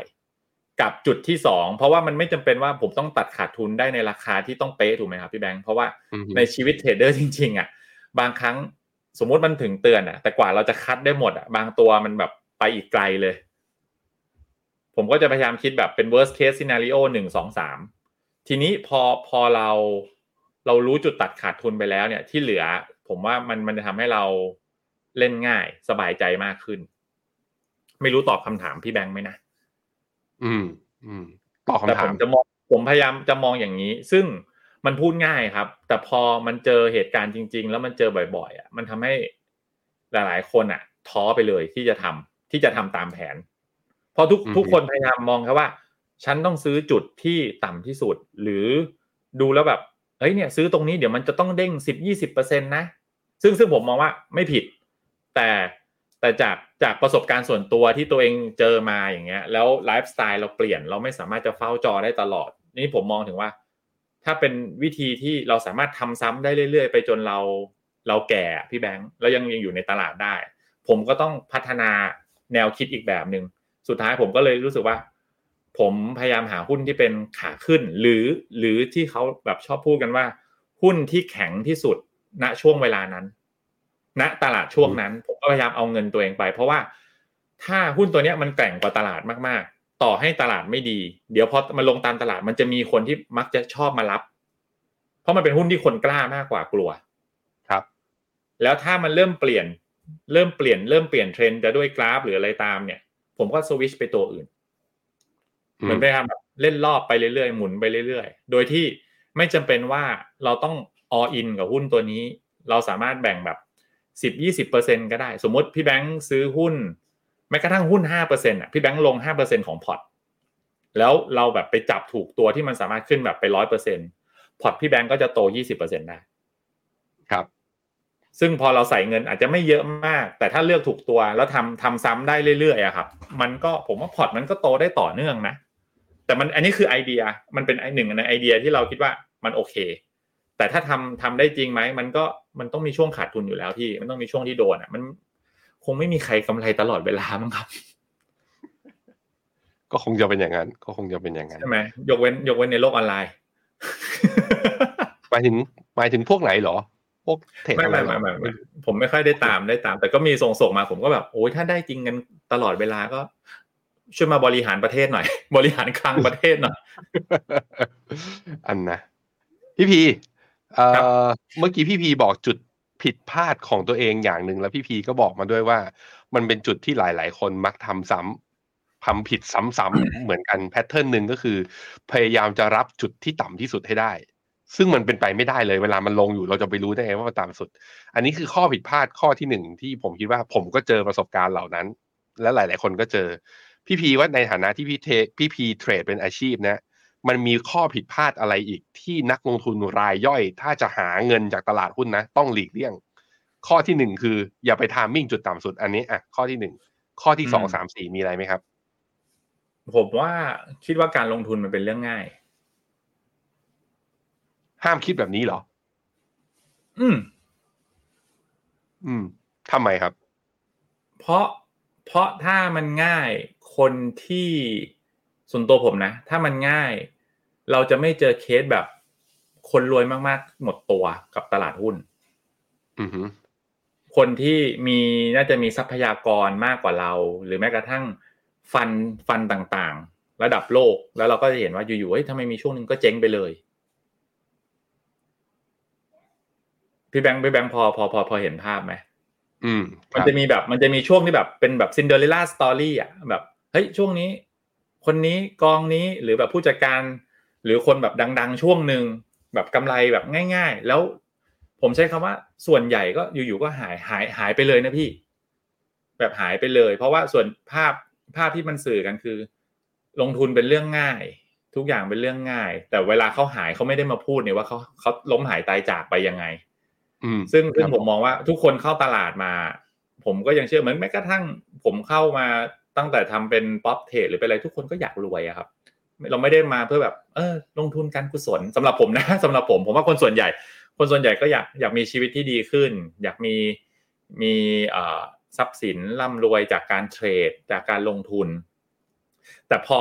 กับจุดที่สองเพราะว่ามันไม่จำเป็นว่าผมต้องตัดขาดทุนได้ในราคาที่ต้องเป๊ะถูกไหมครับพี่แบงค์เพราะว่าอืมในชีวิต trader จริงๆอะบางครั้ง สมมุติมันถึงเตือนอะแต่กว่าเราจะคัดได้หมดอะบางตัวมันแบบไปอีกไกลเลย ผมก็จะพยายามคิดแบบเป็น worst case scenario หนึ่งสองสามทีนี้พอพอเราเรารู้จุดตัดขาดทุนไปแล้วเนี่ย ที่เหลือ ผมว่ามันมันจะทำให้เราเล่นง่ายสบายใจมากขึ้น ไม่รู้ตอบคำถามพี่แบงค์ไหมนะอืม อืมตอบแต่คำผถามมจะมองผมพยายามจะมองอย่างนี้ ซึ่ง มันพูดง่ายครับ แต่พอมันเจอเหตุการณ์จริง ๆ แล้วมันเจอบ่อยๆอะมันทำให้หลายๆ คนอะ ท้อไปเลยที่จะทำที่จะทำตามแผนเพราะทุกทุกคนพยายามมองแค่ว่า ฉันต้องซื้อจุดที่ต่ำที่สุด หรือดูแล้วแบบเฮ้ยเนี่ยซื้อตรงนี้เดี๋ยวมันจะต้องเด้งสิบยี่สิบเปอร์เซ็นต์นะ ซึ่งซึ่งผมมองว่าไม่ผิด แต่แต่จากจากประสบการณ์ส่วนตัวที่ตัวเองเจอมาอย่างเงี้ย แล้วไลฟ์สไตล์เราเปลี่ยนเราไม่สามารถจะเฝ้าจอได้ตลอด นี่ผมมองถึงว่า ถ้าเป็นวิธีที่เราสามารถทำซ้ำได้เรื่อย ๆ ไปจนเราเราแก่พี่แบงค์แล้วยังยังอยู่ในตลาดได้ ผมก็ต้องพัฒนาแนวคิดอีกแบบหนึ่งสุดท้ายผมก็เลยรู้สึกว่า ผมพยายามหาหุ้นที่เป็นขาขึ้น หรือหรือที่เขาแบบชอบพูดกันว่า หุ้นที่แข็งที่สุดณช่วงเวลานั้น ณตลาดช่วงนั้น ผมก็พยายามเอาเงินตัวเองไป เพราะว่าถ้าหุ้นตัวเนี้ยมันแกร่งกว่าตลาดมากๆ ต่อให้ตลาดไม่ดี เดี๋ยวพอมันลงตามตลาด มันจะมีคนที่มักจะชอบมารับ เพราะมันเป็นหุ้นที่คนกล้ามากกว่ากลัวครับ แล้วถ้ามันเริ่มเปลี่ยน เริ่มเปลี่ยนเริ่มเปลี่ยนเทรนด์จะด้วยกราฟหรืออะไรตามเนี่ย ผมก็สวิชไปตัวอื่นเหมือนไปทำแบบเล่นรอบไปเรื่อยๆหมุนไปเรื่อยๆ โดยที่ไม่จำเป็นว่าเราต้อง all in กับหุ้นตัวนี้ เราสามารถแบ่งแบบสิบยี่สิบเปอร์เซ็นก็ได้ สมมติพี่แบงค์ซื้อหุ้น แม้กระทั่งหุ้นห้าเปอร์เซ็นต์อะพี่แบงค์ลงห้าเปอร์เซ็นของพอร์ตแล้วเราแบบไปจับถูกตัวที่มันสามารถขึ้นแบบไปร้อยเปอร์เซ็นพอร์ตพี่แบงค์ก็จะโตยี่สิบเปอร์เซ็นได้ครับ ซึ่งพอเราใส่เงินอาจจะไม่เยอะมาก แต่ถ้าเลือกถูกตัวแล้วทำทำซ้ำได้เรื่อยๆอะครับ มันก็ผมว่าพอร์ตมันก็โตได้ต่อเนื่องนะแต่มันอันนี้คือไอเดียมันเป็นไอหนึ่งในไอเดียที่เราคิดว่ามันโอเค แต่ถ้าทำทำได้จริงไหมมันก็มันต้องมีช่วงขาดทุนอยู่แล้วที่มันต้องมีช่วงที่โดนอะมัน คงไม่มีใครกำไรตลอดเวลามั้งครับ ก็คงจะเป็นอย่างนั้น ก็คงจะเป็นอย่างนั้นใช่ไหมยกเว้น ยกเว้นในโลกออนไลน์หมายถึงหมายถึงพวกไหนเหรอพวกเทรดไม่อะไรไม่หรไม่อไม่ไม่ผมไม่ค่อยได้ตามได้ตาม แต่ก็มีส่งส่งมาผมก็แบบโอ้ยถ้าได้จริงกันตลอดเวลาก็ช่วยมาบริหารประเทศหน่อย บริหารคลังประเทศหน่อย อันนะพี่พีเอ่ครับอเมื่อกี้พี่พีบอกจุด ผิดพลาดของตัวเองอย่างหนึ่งแล้วพี่พีก็บอกมาด้วยว่า มันเป็นจุดที่หลาย ๆ คนมักทำซ้ำทำผิดซ้ำๆเหมือนกันแพทเทิร์นหนึ่งก็คือ พยายามจะรับจุดที่ต่ำที่สุดให้ได้ ซึ่งมันเป็นไปไม่ได้เลยเวลามันลงอยู่เราจะไปรู้ได้ไงว่ามันต่ำสุด อันนี้คือข้อผิดพลาดข้อที่หนึ่งที่ผมคิดว่าผมก็เจอประสบการณ์เหล่านั้น และหลาย ๆ คนก็เจอพี่พีว่าในฐานะที่พี่เทพี่พีเทรดเป็นอาชีพนะ มันมีข้อผิดพลาดอะไรอีกที่นักลงทุนรายย่อย ถ้าจะหาเงินจากตลาดหุ้นนะ ต้องหลีกเลี่ยง ข้อที่หนึ่งคืออย่าไปทามมิ่งจุดต่ำสุดอันนี้อะข้อที่หนึ่งข้อที่สองอืมสามสี่มีอะไรไหมครับ ผมว่าคิดว่าการลงทุนมันเป็นเรื่องง่าย ห้ามคิดแบบนี้เหรอ อืม อืมทำไมครับ เพราะเพราะถ้ามันง่ายคนที่ ส่วนตัวผมนะ ถ้ามันง่าย เราจะไม่เจอเคสแบบ คนรวยมากๆ หมดตัวกับตลาดหุ้นอือหือคนที่มีน่าจะมีทรัพยากรมากกว่าเรา หรือแม้กระทั่งฟันฟันต่างๆ ระดับโลก แล้วเราก็จะเห็นว่าอยู่ๆเฮ้ยทำไมมีช่วงหนึ่งก็เจ๊งไปเลยพี่แบงค์พี่แบงค์พอพอพอพอเห็นภาพไหมอืมคมันรับจะมีแบบ มันจะมีช่วงที่แบบเป็นแบบซินเดอเรลล่าสตอรี่อะแบบเฮ้ยช่วงนี้ คนนี้กองนี้หรือแบบผู้จัดการ หรือคนแบบดัง ๆ ช่วงหนึ่งแบบกำไรแบบง่าย ๆ แล้วผมใช้คำว่าส่วนใหญ่ก็อยู่ๆก็หายหายหายไปเลยนะพี่ แบบหายไปเลย เพราะว่าส่วนภาพภาพที่มันสื่อกันคือ ลงทุนเป็นเรื่องง่าย ทุกอย่างเป็นเรื่องง่าย แต่เวลาเขาหายเขาไม่ได้มาพูดเนี่ยว่าเขาเขาล้มหายตายจากไปยังไงอืมซึ่งซึ่งครับผมมองว่าทุกคนเข้าตลาดมา ผมก็ยังเชื่อเหมือนแม้กระทั่ง ผมเข้ามา ตั้งแต่ทำเป็น prop trade หรือเป็นอะไรทุกคนก็อยากรวยอะครับ เราไม่ได้มาเพื่อแบบ เออ ลงทุนการกุศลสำหรับผมนะสำหรับผมผมว่าคนส่วนใหญ่ คนส่วนใหญ่ก็อยากอยากมีชีวิตที่ดีขึ้น อยากมีมีทรัพย์สินร่ำรวยจากการเทรดจากการลงทุน แต่พอ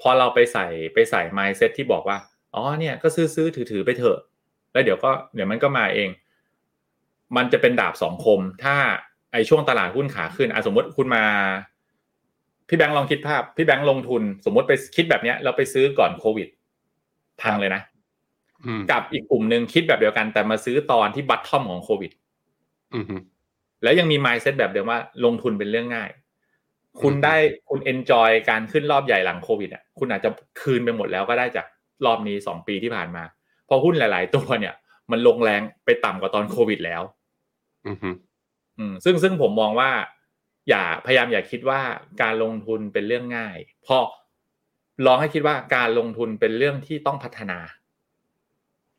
พอเราไปใส่ไปใส่ mindset ที่บอกว่าอ๋อเนี่ยก็ซื้อซื้อถือถือไปเถอะ แล้วเดี๋ยวก็เดี๋ยวมันก็มาเอง มันจะเป็นดาบสองคม ถ้าไอช่วงตลาดหุ้นขาขึ้นอสมมติคุณมา พี่แบงค์ลองคิดภาพ พี่แบงค์ลงทุน สมมติไปคิดแบบเนี้ยเราไปซื้อก่อนโควิด พังเลยนะอืมกับอีกกลุ่มหนึ่งคิดแบบเดียวกัน แต่มาซื้อตอนที่บัตทอมของโควิดอือหือแล้วยังมี mindset แบบเดิมว่าลงทุนเป็นเรื่องง่าย คุณอืมได้คุณ enjoy การขึ้นรอบใหญ่หลังโควิดอะคุณอาจจะคืนไปหมดแล้วก็ได้จากรอบนี้สองปีที่ผ่านมาเพราะหุ้นหลาย ๆ ตัวเนี่ย มันลงแรงไปต่ำกว่าตอนโควิดแล้ว อือหืออืมซึ่งซึ่งผมมองว่า อย่าพยายามอย่าคิดว่าการลงทุนเป็นเรื่องง่ายเพอลองให้คิดว่าการลงทุนเป็นเรื่องที่ต้องพัฒนา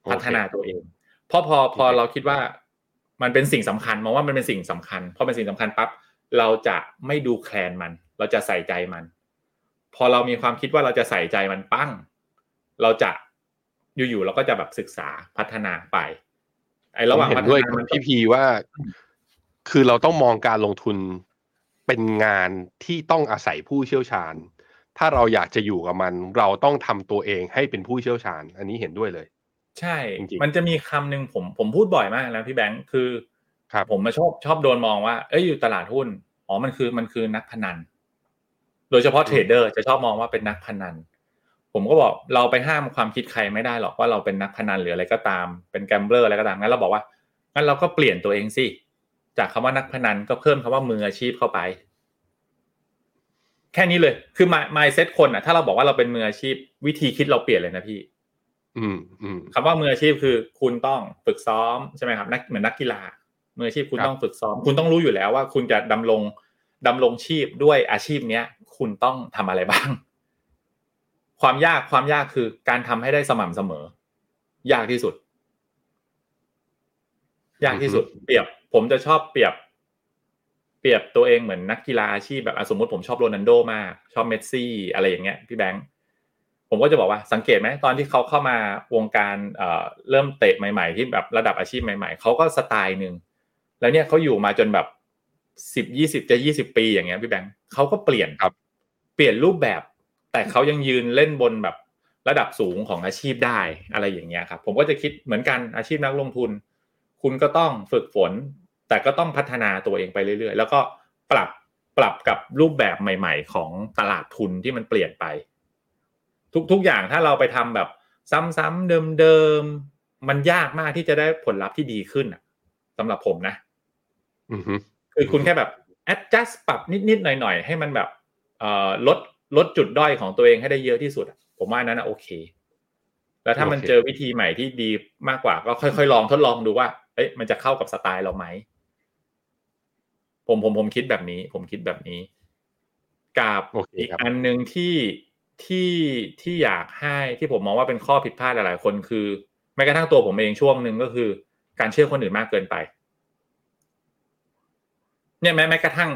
โอเคพัฒนาตัวเองเพราะพอพอโอเคเราคิดว่ามันเป็นสิ่งสำคัญมองว่ามันเป็นสิ่งสำคัญพอเป็นสิ่งสำคัญปั๊บเราจะไม่ดูแคลนมัน เราจะใส่ใจมัน พอเรามีความคิดว่าเราจะใส่ใจมันปั้ง เราจะอยู่ๆเราก็จะแบบศึกษาพัฒนาไป ไอ้ระหว่างผมเห็พันฒด้วยนากับมันก็พี่พีว่า คือเราต้องมองการลงทุน เป็นงานที่ต้องอาศัยผู้เชี่ยวชาญ ถ้าเราอยากจะอยู่กับมัน เราต้องทำตัวเองให้เป็นผู้เชี่ยวชาญ อันนี้เห็นด้วยเลย ใช่จริงๆมันจะมีคำหนึ่งผมผมพูดบ่อยมากนะพี่แบงค์คือครับผมมาชอบชอบโดนมองว่า เอ้ยอยู่ตลาดหุ้น อ๋อ มันคือมันคือนักพนัน โดยเฉพาะเทรดเดอร์จะชอบมองว่าเป็นนักพนัน ผมก็บอกเราไปห้ามความคิดใครไม่ได้หรอกว่าเราเป็นนักพนันหรืออะไรก็ตาม เป็นแกมเบอร์อะไรก็ตาม งั้นเราบอกว่า งั้นเราก็เปลี่ยนตัวเองสิ จากคำว่านักพนันก็เพิ่มคำว่ามืออาชีพเข้าไป แค่นี้เลย คือ mindset คนอะ ถ้าเราบอกว่าเราเป็นมืออาชีพ วิธีคิดเราเปลี่ยนเลยนะพี่ อืมอืมคำว่ามืออาชีพคือ คุณต้องฝึกซ้อมใช่ไหมครับนักเหมือนนักกีฬามืออาชีพคุณครับต้องฝึกซ้อม คุณต้องรู้อยู่แล้วว่า คุณจะดำรงดำรงชีพด้วยอาชีพเนี้ย คุณต้องทำอะไรบ้าง ความยากความยากคือการทำให้ได้สม่ำเสมอ ยากที่สุด ยากที่สุด เปรียบ ผมจะชอบเปรียบ เปรียบตัวเองเหมือนนักกีฬาอาชีพแบบอะสมมติผมชอบโรนัลโดมาก ชอบเมสซี่อะไรอย่างเงี้ยพี่แบงค์ผมก็จะบอกว่าสังเกตไหมตอนที่เขาเข้ามาวงการเอ่อเริ่มเตะใหม่ๆ ที่แบบระดับอาชีพใหม่ ๆเขาก็สไตล์หนึ่งแล้วเนี่ยเขาอยู่มาจนแบบสิบยี่สิบจะยี่สิบปีอย่างเงี้ยพี่แบงค์เขาก็เปลี่ยนครับ เปลี่ยนรูปแบบ แต่เขายังยืนเล่นบนแบบระดับสูงของอาชีพได้อะไรอย่างเงี้ยครับ ผมก็จะคิดเหมือนกันอาชีพนักลงทุน คุณก็ต้องฝึกฝน แต่ก็ต้องพัฒนาตัวเองไปเรื่อยๆ แล้วก็ปรับปรับกับรูปแบบใหม่ ๆ ของตลาดทุนที่มันเปลี่ยนไป ทุกๆอย่างถ้าเราไปทำแบบซ้ำๆเดิมๆมันยากมากที่จะได้ผลลัพธ์ที่ดีขึ้นอะสำหรับผมนะอือฮึคือคุณแค่แบบ adjust ปรับนิดๆหน่อยๆ ให้มันแบบเอ่อลดลดจุดด้อยของตัวเองให้ได้เยอะที่สุดอะผมว่าอันนั้นนะโอเค แล้วถ้ามันเจอวิธีใหม่ที่ดีมากกว่าก็ค่อยๆลองทดลองดูว่าเอ้ยมันจะเข้ากับสไตล์เราไหม ผมผมผมคิดแบบนี้ ผมคิดแบบนี้ กับโอเคอีกครับอันหนึ่งที่ที่ที่อยากให้ที่ผมมองว่าเป็นข้อผิดพลาดหลาย ๆ คนคือแม้กระทั่งตัวผมเองช่วงหนึ่งก็คือ การเชื่อคนอื่นมากเกินไป เนี่ยแม้แม้กระทั่ง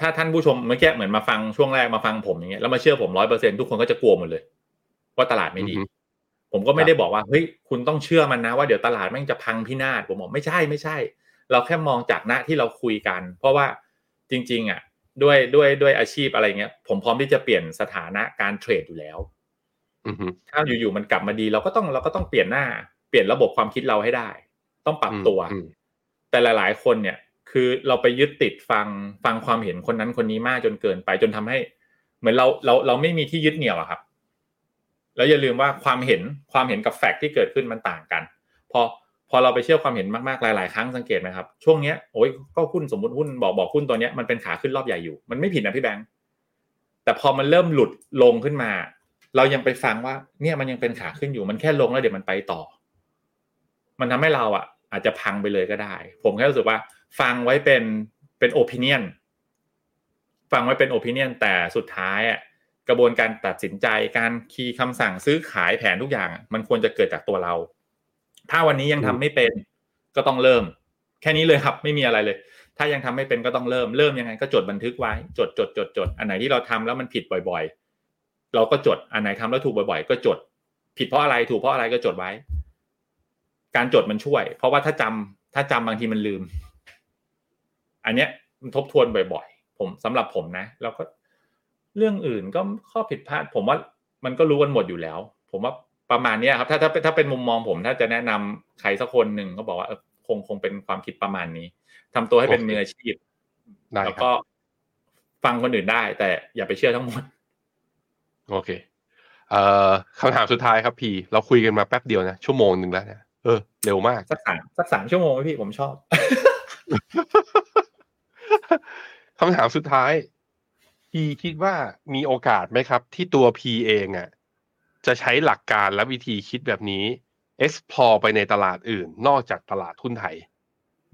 ถ้าท่านผู้ชมเมื่อกี้เหมือนมาฟังช่วงแรกมาฟังผมอย่างเงี้ยแล้วมาเชื่อผมร้อยเปอร์เซ็นทุกคนก็จะกลัวหมดเลย ว่าตลาดไม่ดีอือฮึผมก็ไม่ได้บอกว่าเฮ้ยคุณต้องเชื่อมันนะว่าเดี๋ยวตลาดแม่งจะพังพินาศผมบอกไม่ใช่ไม่ใช่ เราแค่มองจากณที่เราคุยกัน เพราะว่าจริง ๆอะด้วยด้วยด้วยอาชีพอะไรเงี้ย ผมพร้อมที่จะเปลี่ยนสถานะการเทรดอยู่แล้วอือฮึถ้าอยู่ๆมันกลับมาดี เราก็ต้องเราก็ต้องเปลี่ยนหน้า เปลี่ยนระบบความคิดเราให้ได้ ต้องปรับตัวอืมแต่หลาย ๆ คนเนี่ย คือเราไปยึดติดฟังฟังความเห็นคนนั้นคนนี้มากจนเกินไปจนทำให้ เหมือนเราเราเราไม่มีที่ยึดเหนี่ยวอะครับ แล้วอย่าลืมว่าความเห็นความเห็นกับแฟกต์ที่เกิดขึ้นมันต่างกัน พอพ อเราไปเชื่อความเห็นมากๆหลาย ๆ ครั้งสังเกตไหมครับ ช่วงเนี้ยโอ้ยก็หุ้นสมมติหุ้นบอกบอกหุ้นตัวเนี้ยมันเป็นขาขึ้นรอบใหญ่อยู่ มันไม่ผิดนะพี่แบงค์แต่พอมันเริ่มหลุดลงขึ้นมา เรายังไปฟังว่าเนี่ยมันยังเป็นขาขึ้นอยู่มันแค่ลงแล้วเดี๋ยวมันไปต่อ มันทำให้เราอะ อาจจะพังไปเลยก็ได้ ผมแค่รู้สึกว่า ฟังไว้เป็นเป็นโอปิเนียนฟังไว้เป็นโอปิเนียนแต่สุดท้ายอะกระบวนการตัดสินใจการคีย์คำสั่งซื้อขายแผนทุกอย่าง มันควรจะเกิดจากตัวเรา ถ้าวันนี้ยังทำไม่เป็นก็ต้องเริ่ม แค่นี้เลยครับไม่มีอะไรเลย ถ้ายังทำไม่เป็นก็ต้องเริ่มเริ่มยังไงก็จดบันทึกไว้ จดจดจดจดอันไหนที่เราทำแล้วมันผิดบ่อย ๆ เราก็จดอันไหนทำแล้วถูกบ่อย ๆ ก็จด ผิดเพราะอะไรถูกเพราะอะไรก็จดไว้ การจดมันช่วย เพราะว่าถ้าจำถ้าจำบางทีมันลืม อันเนี้ยมันทบทวนบ่อย ๆ ผมสำหรับผมนะแล้วก็เรื่องอื่นก็ข้อผิดพลาด ผมว่ามันก็รู้กันหมดอยู่แล้ว ผมว่า ประมาณเนี้ยครับถ้าถ้าถ้าเป็นมุมมองผม ถ้าจะแนะนำใครสักคนหนึ่งก็บอกว่าเออคงคงเป็นความคิดประมาณนี้ทำตัวให้เป็นมืออาชีพได้แล้วครัก็บฟังคนอื่นได้ แต่อย่าไปเชื่อทั้งหมด โอเค เอ่อคำถามสุดท้ายครับพี่ เราคุยกันมาแป๊บเดียวนะ ชั่วโมงหนึ่งแล้วเนี่ยเออเร็วมาก สักสามสักสามชั่วโมงไหมพี่ผมชอบคำถามสุดท้าย พีคิดว่ามีโอกาสไหมครับ ที่ตัวพีเองอะ จะใช้หลักการและวิธีคิดแบบนี้ explore ไปในตลาดอื่น นอกจากตลาดหุ้นไทย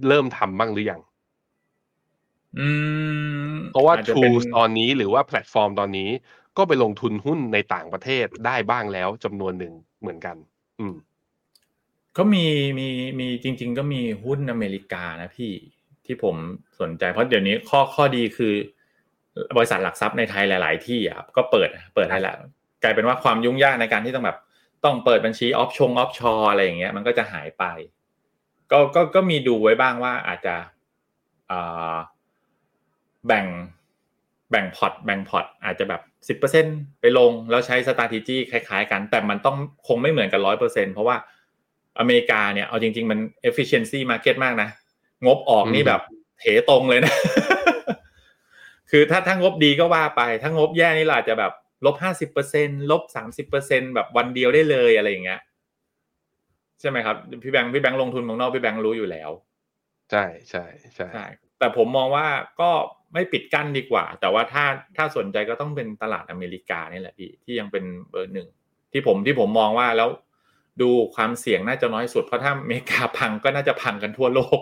เริ่มทำบ้างหรือยังอืมเพราะว่าอจจเป็น tools ตอนนี้หรือว่าแพลตฟอร์มตอนนี้ ก็ไปลงทุนหุ้นในต่างประเทศได้บ้างแล้วจำนวนหนึ่งเหมือนกัน อืมก็มีมีมีจริง ๆ ก็มีหุ้นอเมริกานะพี่ที่ผมสนใจเพราะเดี๋ยวนี้ข้อข้อดีคือ บริษัทหลักทรัพย์ในไทยหลาย ๆ ที่อะก็เปิดเปิดให้แล้ว กลายเป็นว่าความยุ่งยากในการที่ต้องแบบต้องเปิดบัญชีออฟชงออฟชออะไรอย่างเงี้ย มันก็จะหายไป ก็ก็ก็มีดูไว้บ้างว่าอาจจะอ่าแบ่งแบ่งพอร์ตแบ่งพอร์ตอาจจะแบบสิบเปอร์เซ็นไปลงแล้วใช้ s t r a t e g y คล้ายๆกัน แต่มันต้องคงไม่เหมือนกันร้อยเปอร์เซ็นเพราะว่าอเมริกาเนี่ย เอาจริง ๆ มัน efficiency market มากนะ งบออกนี่อืมแบบเถรตรงเลยนะ คือถ้าถ้างบดีก็ว่าไป ถ้างบแย่นี่เราอาจจะแบบ ลบห้าสิบเปอร์เซ็นลบสามสิบเปอร์เซ็นแบบวันเดียวได้เลยอะไรอย่างเงี้ยใช่ไหมครับพี่แบงค์พี่แบงค์ลงทุนเมืองนอกพี่แบงค์รู้อยู่แล้ว ใช่ใช่ใช่ใช่แต่ผมมองว่าก็ไม่ปิดกั้นดีกว่า แต่ว่าถ้าถ้าสนใจก็ต้องเป็นตลาดอเมริกานี่แหละพี่ที่ยังเป็นเบอร์หนึ่งที่ผมที่ผมมองว่าแล้วดูความเสี่ยงน่าจะน้อยสุดเพราะถ้าอเมริกาพังก็น่าจะพังกันทั่วโลก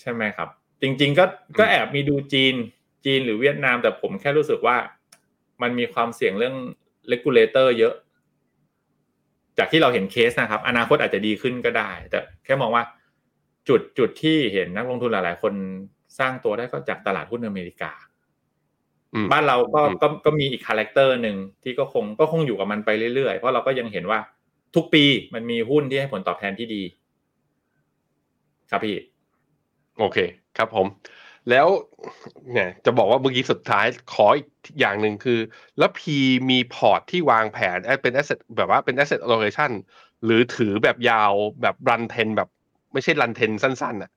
ใช่ไหมครับ จริง ๆ ก็ก็แอบมีดูจีน จีนหรือเวียดนาม แต่ผมแค่รู้สึกว่ามันมีความเสี่ยงเรื่อง regulator เยอะ จากที่เราเห็นเคสนะครับ อนาคตอาจจะดีขึ้นก็ได้ แต่แค่มองว่าจุดจุดที่เห็นนักลงทุนหลาย ๆ คนสร้างตัวได้ก็จากตลาดหุ้นอเมริกาอืมบ้านเราก็อืมก็ก็มีอีก character หนึ่งที่ก็คงก็คงอยู่กับมันไปเรื่อย ๆ เพราะเราก็ยังเห็นว่าทุกปีมันมีหุ้นที่ให้ผลตอบแทนที่ดี ครับพี่ โอเค ครับผม แล้วเนี่ยจะบอกว่าเมื่อกี้สุดท้ายขออีกอย่างหนึ่งคือ แล้วพีมีพอร์ตที่วางแผนเอ้ยเป็น asset แบบว่าเป็น asset allocation หรือถือแบบยาวแบบ run trend แบบไม่ใช่ run trend สั้นๆอะ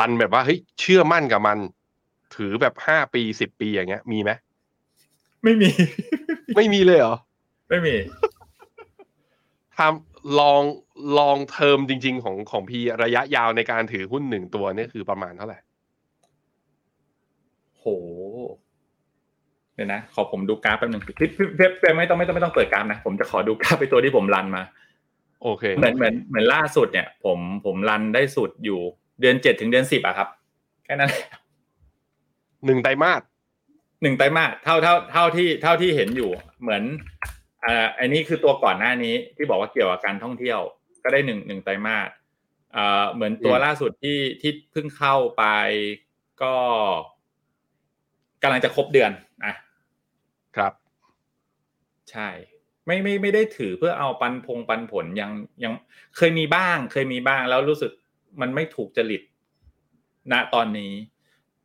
run แบบว่าเฮ้ยเชื่อมั่นกับมัน ถือแบบห้าปีสิบปีอย่างเงี้ย มีไหมไม่มี ไม่มีเลยเหรอ ไม่มีทำ long long term จริง ๆ ของของพีระยะยาวในการถือหุ้นหนึ่งตัวเนี่ยคือประมาณเท่าไหร่โห เดี๋ยวนะ ขอผมดูกราฟแป๊บหนึ่งพี่พี่พี่พี่ไม่ต้องไม่ต้องไม่ต้องเปิดกราฟนะ ผมจะขอดูกราฟไปตัวที่ผมรันมา โอเค เหมือนเหมือนเหมือนล่าสุดเนี่ย ผมผมรันได้สุดอยู่เดือนเจ็ดถึงเดือนสิบอะครับ แค่นั้นแหละหนึ่งไตรมาสหนึ่งไตรมาสเท่าเท่าเท่าที่เท่าที่เห็นอยู่ เหมือนอ่าอันนี้คือตัวก่อนหน้านี้ที่บอกว่าเกี่ยวกับการท่องเที่ยว ก็ได้หนึ่งหนึ่งไตรมาสอ่าเหมือนตัวล่าสุดที่ที่เพิ่งเข้าไปก็ กำลังจะครบเดือนอะครับ ใช่ ไม่ไม่ไม่ได้ถือเพื่อเอาปันพงปันผลยังยังเคยมีบ้าง เคยมีบ้างแล้วรู้สึกมันไม่ถูกจริตณตอนนี้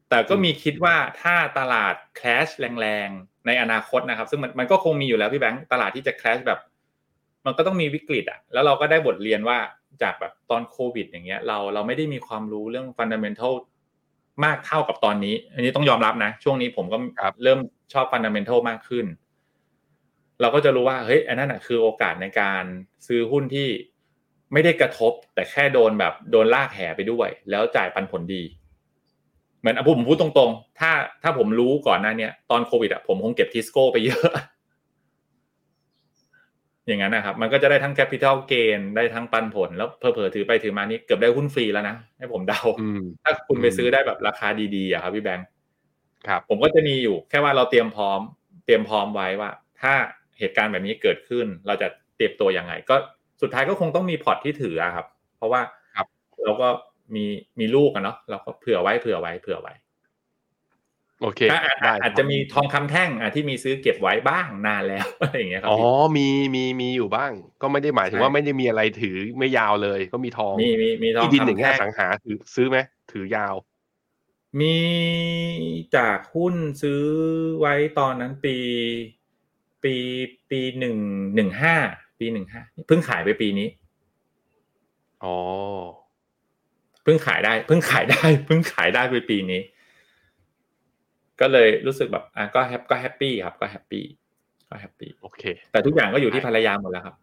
แต่ก็มีคิดว่าถ้าตลาดแคชแรงๆในอนาคตนะครับ ซึ่งมันมันก็คงมีอยู่แล้วพี่แบงค์ตลาดที่จะแคชแบบ มันก็ต้องมีวิกฤตอะแล้วเราก็ได้บทเรียนว่าจากแบบตอนโควิด อย่างเงี้ย เราเราไม่ได้มีความรู้เรื่องฟันดัมเ n นทัล มากเท่ากับตอนนี้ อันนี้ต้องยอมรับนะ ช่วงนี้ผมก็ครับเริ่มชอบฟันดัมเ n นทัลมากขึ้น เราก็จะรู้ว่าเฮ้ยอันนั้นอะคือโอกาสในการซื้อหุ้นที่ไม่ได้กระทบ แต่แค่โดนแบบโดนลากแห่ไปด้วย แล้วจ่ายปันผลดี เหมือนอะผมพูดตรงๆ ถ้าถ้าผมรู้ก่อนหน้าเนี้ยตอนโควิดอะผมคงเก็บทิสโก้ไปเยอะ อย่างนั้นนะครับ มันก็จะได้ทั้ง capital gain ได้ทั้งปันผล แล้วเพอๆถือไปถือมานี่เกือบได้หุ้นฟรีแล้วนะให้ผมเดาอืมถ้าคุณไปอืมซื้อได้แบบราคาดีๆอะครับพี่แบงค์ครับ ผมก็จะมีอยู่ แค่ว่าเราเตรียมพร้อม เตรียมพร้อมไว้ว่า ถ้าเหตุการณ์แบบนี้เกิดขึ้น เราจะเตรียมตัวยังไง ก็สุดท้ายก็คงต้องมีพอร์ตที่ถืออะครับ เพราะว่าครับเราก็มีมีลูกอะเนาะเราก็เผื่อไว้เผื่อไว้เผื่อไว้ โอเคอะอะได้อาจจะมีทองคำแท่งอะที่มีซื้อเก็บไว้บ้างนานแล้วอะไรอย่างเงี้ยครับอ๋อพี่มีมีมีอยู่บ้าง ก็ไม่ได้หมายถึงใช่ว่าไม่ได้มีอะไรถือไม่ยาวเลย ก็มีทองมีมีมีทองที่ดินอย่างคำเงี้ยแท่งสังหาถือซื้อไหมถือยาว มีจากหุ้นซื้อไว้ตอนนั้นปี ปีปีหนึ่งหนึ่งห้าปีหนึ่งห้าเพิ่งขายไปปีนี้อ๋อเพิ่งขายได้เพิ่งขายได้เพิ่งขายได้ไปปีนี้ ก็เลยรู้สึกแบบอะก็ hap ก็ happy ครับ ก็ happy ก็ happy โอเค แต่ทุกอย่างก็อยู่ที่ภรรยาหมดแล้วครับ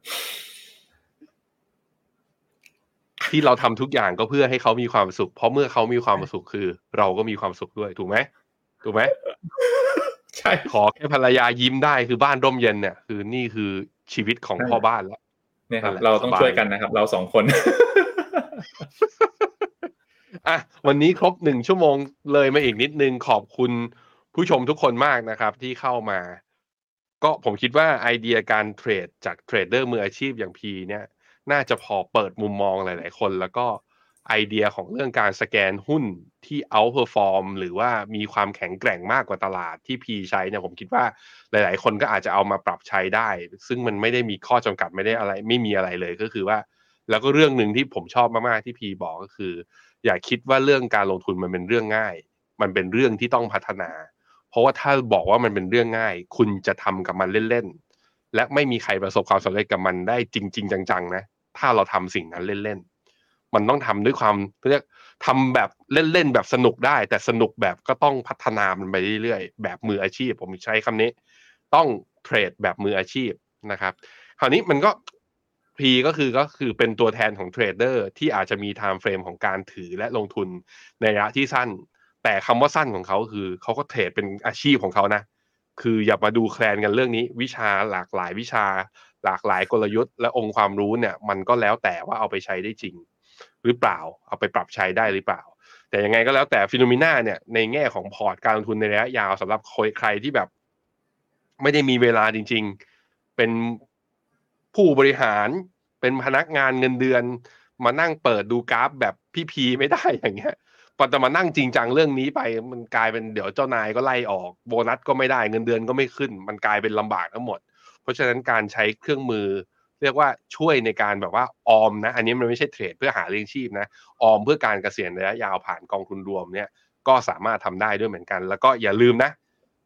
ที่เราทำทุกอย่างก็เพื่อให้เขามีความสุข เพราะเมื่อเขามีความสุขคือ เราก็มีความสุขด้วยถูกไหมถูกไหมใช่ขอแค่ภรรยายิ้มได้คือบ้านร่มเย็นเนี่ยคือนี่คือชีวิตของใช่พ่อบ้านแล้วเนี่ยครับนั่นแหละเราต้องสบายช่วยกันนะครับ เราสองคน อะวันนี้ครบหนึ่งชั่วโมงเลยมาอีกนิดนึงขอบคุณผู้ชมทุกคนมากนะครับที่เข้ามา ก็ผมคิดว่าไอเดียการเทรดจากเทรดเดอร์มืออาชีพอย่างพีเนี่ย น่าจะพอเปิดมุมมองหลาย ๆ คน แล้วก็ไอเดียของเรื่องการสแกนหุ้นที่ outperform หรือว่ามีความแข็งแกร่งมากกว่าตลาดที่พีใช้เนี่ยผมคิดว่าหลาย ๆ คนก็อาจจะเอามาปรับใช้ได้ ซึ่งมันไม่ได้มีข้อจำกัดไม่ได้อะไร ไม่มีอะไรเลยก็คือว่า แล้วก็เรื่องหนึ่งที่ผมชอบมาก ๆ ที่พีบอกก็คือ อย่าคิดว่าเรื่องการลงทุนมันเป็นเรื่องง่าย มันเป็นเรื่องที่ต้องพัฒนา เพราะว่าถ้าบอกว่ามันเป็นเรื่องง่าย คุณจะทำกับมันเล่นๆและไม่มีใครประสบความสำเร็จกับมันได้จริง ๆ จังๆนะถ้าเราทำสิ่งนั้นเล่นๆมันต้องทำด้วยความเรียกทำแบบเล่นๆแบบสนุกได้ แต่สนุกแบบก็ต้องพัฒนามันไปเรื่อยๆแบบมืออาชีพ ผมใช้คำนี้ ต้องเทรดแบบมืออาชีพนะครับคราวนี้มันก็ พีก็คือก็คือเป็นตัวแทนของเทรดเดอร์ที่อาจจะมี timeframe ของการถือและลงทุนในระยะที่สั้น แต่คำว่าสั้นของเขาคือเขาก็เทรดเป็นอาชีพของเขานะ คืออย่ามาดูแคลนกันเรื่องนี้ วิชาหลากหลายวิชา หลากหลายกลยุทธ์และองค์ความรู้เนี่ย มันก็แล้วแต่ว่าเอาไปใช้ได้จริง หรือเปล่าเอาไปปรับใช้ได้หรือเปล่า แต่ยังไงก็แล้วแต่ Finnomena เนี่ยในแง่ของพอร์ตการลงทุนในระยะยาวสำหรับใครที่แบบ ไม่ได้มีเวลาจริง ๆ เป็น ผู้บริหารเป็นพนักงานเงินเดือน มานั่งเปิดดูกราฟแบบพี่พีไม่ได้อย่างเงี้ยพอจะมานั่งจริงจังเรื่องนี้ไปมันกลายเป็นเดี๋ยวเจ้านายก็ไล่ออกโบนัสก็ไม่ได้เงินเดือนก็ไม่ขึ้น มันกลายเป็นลำบากทั้งหมด เพราะฉะนั้นการใช้เครื่องมือ เรียกว่าช่วยในการแบบว่าออมนะ อันนี้มันไม่ใช่เทรดเพื่อหาเลี้ยงชีพนะออมเพื่อการเกษียณระยะยาวผ่านกองทุนรวมเนี่ยก็สามารถทำได้ด้วยเหมือนกัน แล้วก็อย่าลืมนะ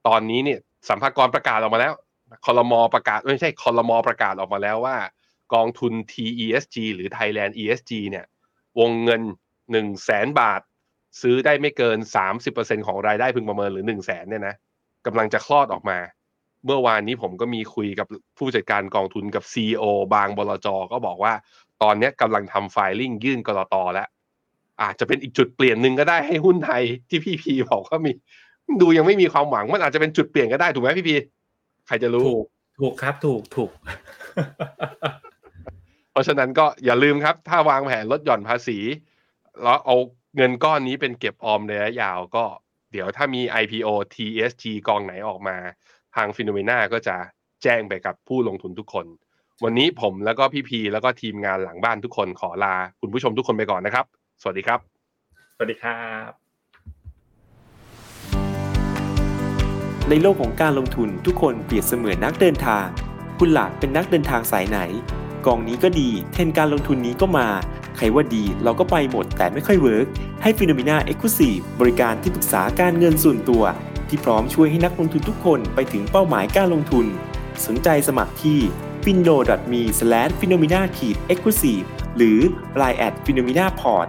ตอนนี้เนี่ยสัมภากรประกาศออกมาแล้ว คอรมอประกาศไม่ใช่คอรมอประกาศออกมาแล้วว่า กองทุน TESG หรือ Thailand ESG เนี่ย วงเงิน 1 0 0 0 0แสนบาท ซื้อได้ไม่เกิน 30%ของรายได้พึงประเมินหรือ 1 0 0 0 0แสนเนี่ยนะกำลังจะคลอดออกมา เมื่อวานนี้ผมก็มีคุยกับผู้จัดการกองทุนกับ CEO บางบลจก็บอกว่า ตอนนี้กำลังทำไฟลิ่งยื่นกรตแล้ว อาจจะเป็นอีกจุดเปลี่ยนหนึ่งก็ได้ให้หุ้นไทยที่พี่พีบอกว่ามี ดูยังไม่มีความหวังมันอาจจะเป็นจุดเปลี่ยนก็ได้ถูกไหมพี่พี ใครจะรู้ ถูกถูกครับถูกถูก เพราะฉะนั้นก็อย่าลืมครับ ถ้าวางแผนลดหย่อนภาษี แล้วเอาเงินก้อนนี้เป็นเก็บออมระยะยาวก็ เดี๋ยวถ้ามี IPO TSG กองไหนออกมา ทางฟิโนเมนาก็จะแจ้งไปกับผู้ลงทุนทุกคน วันนี้ผมแล้วก็พี่พีแล้วก็ทีมงานหลังบ้านทุกคนขอลา คุณผู้ชมทุกคนไปก่อนนะครับ สวัสดีครับ สวัสดีครับ ในโลกของการลงทุนทุกคนเปรียบเสมือนนักเดินทาง คุณล่ะเป็นนักเดินทางสายไหน กองนี้ก็ดี เทรนด์การลงทุนนี้ก็มา ใครว่าดีเราก็ไปหมดแต่ไม่ค่อย work ให้ Finnomena Exclusive บริการที่ปรึกษาการเงินส่วนตัว ที่พร้อมช่วยให้นักลงทุนทุกคนไปถึงเป้าหมายการลงทุน สนใจสมัครที่ f i n o m e f i n o m e n a e x c l u s i v e หรือ line at f i n o m e n a p o r t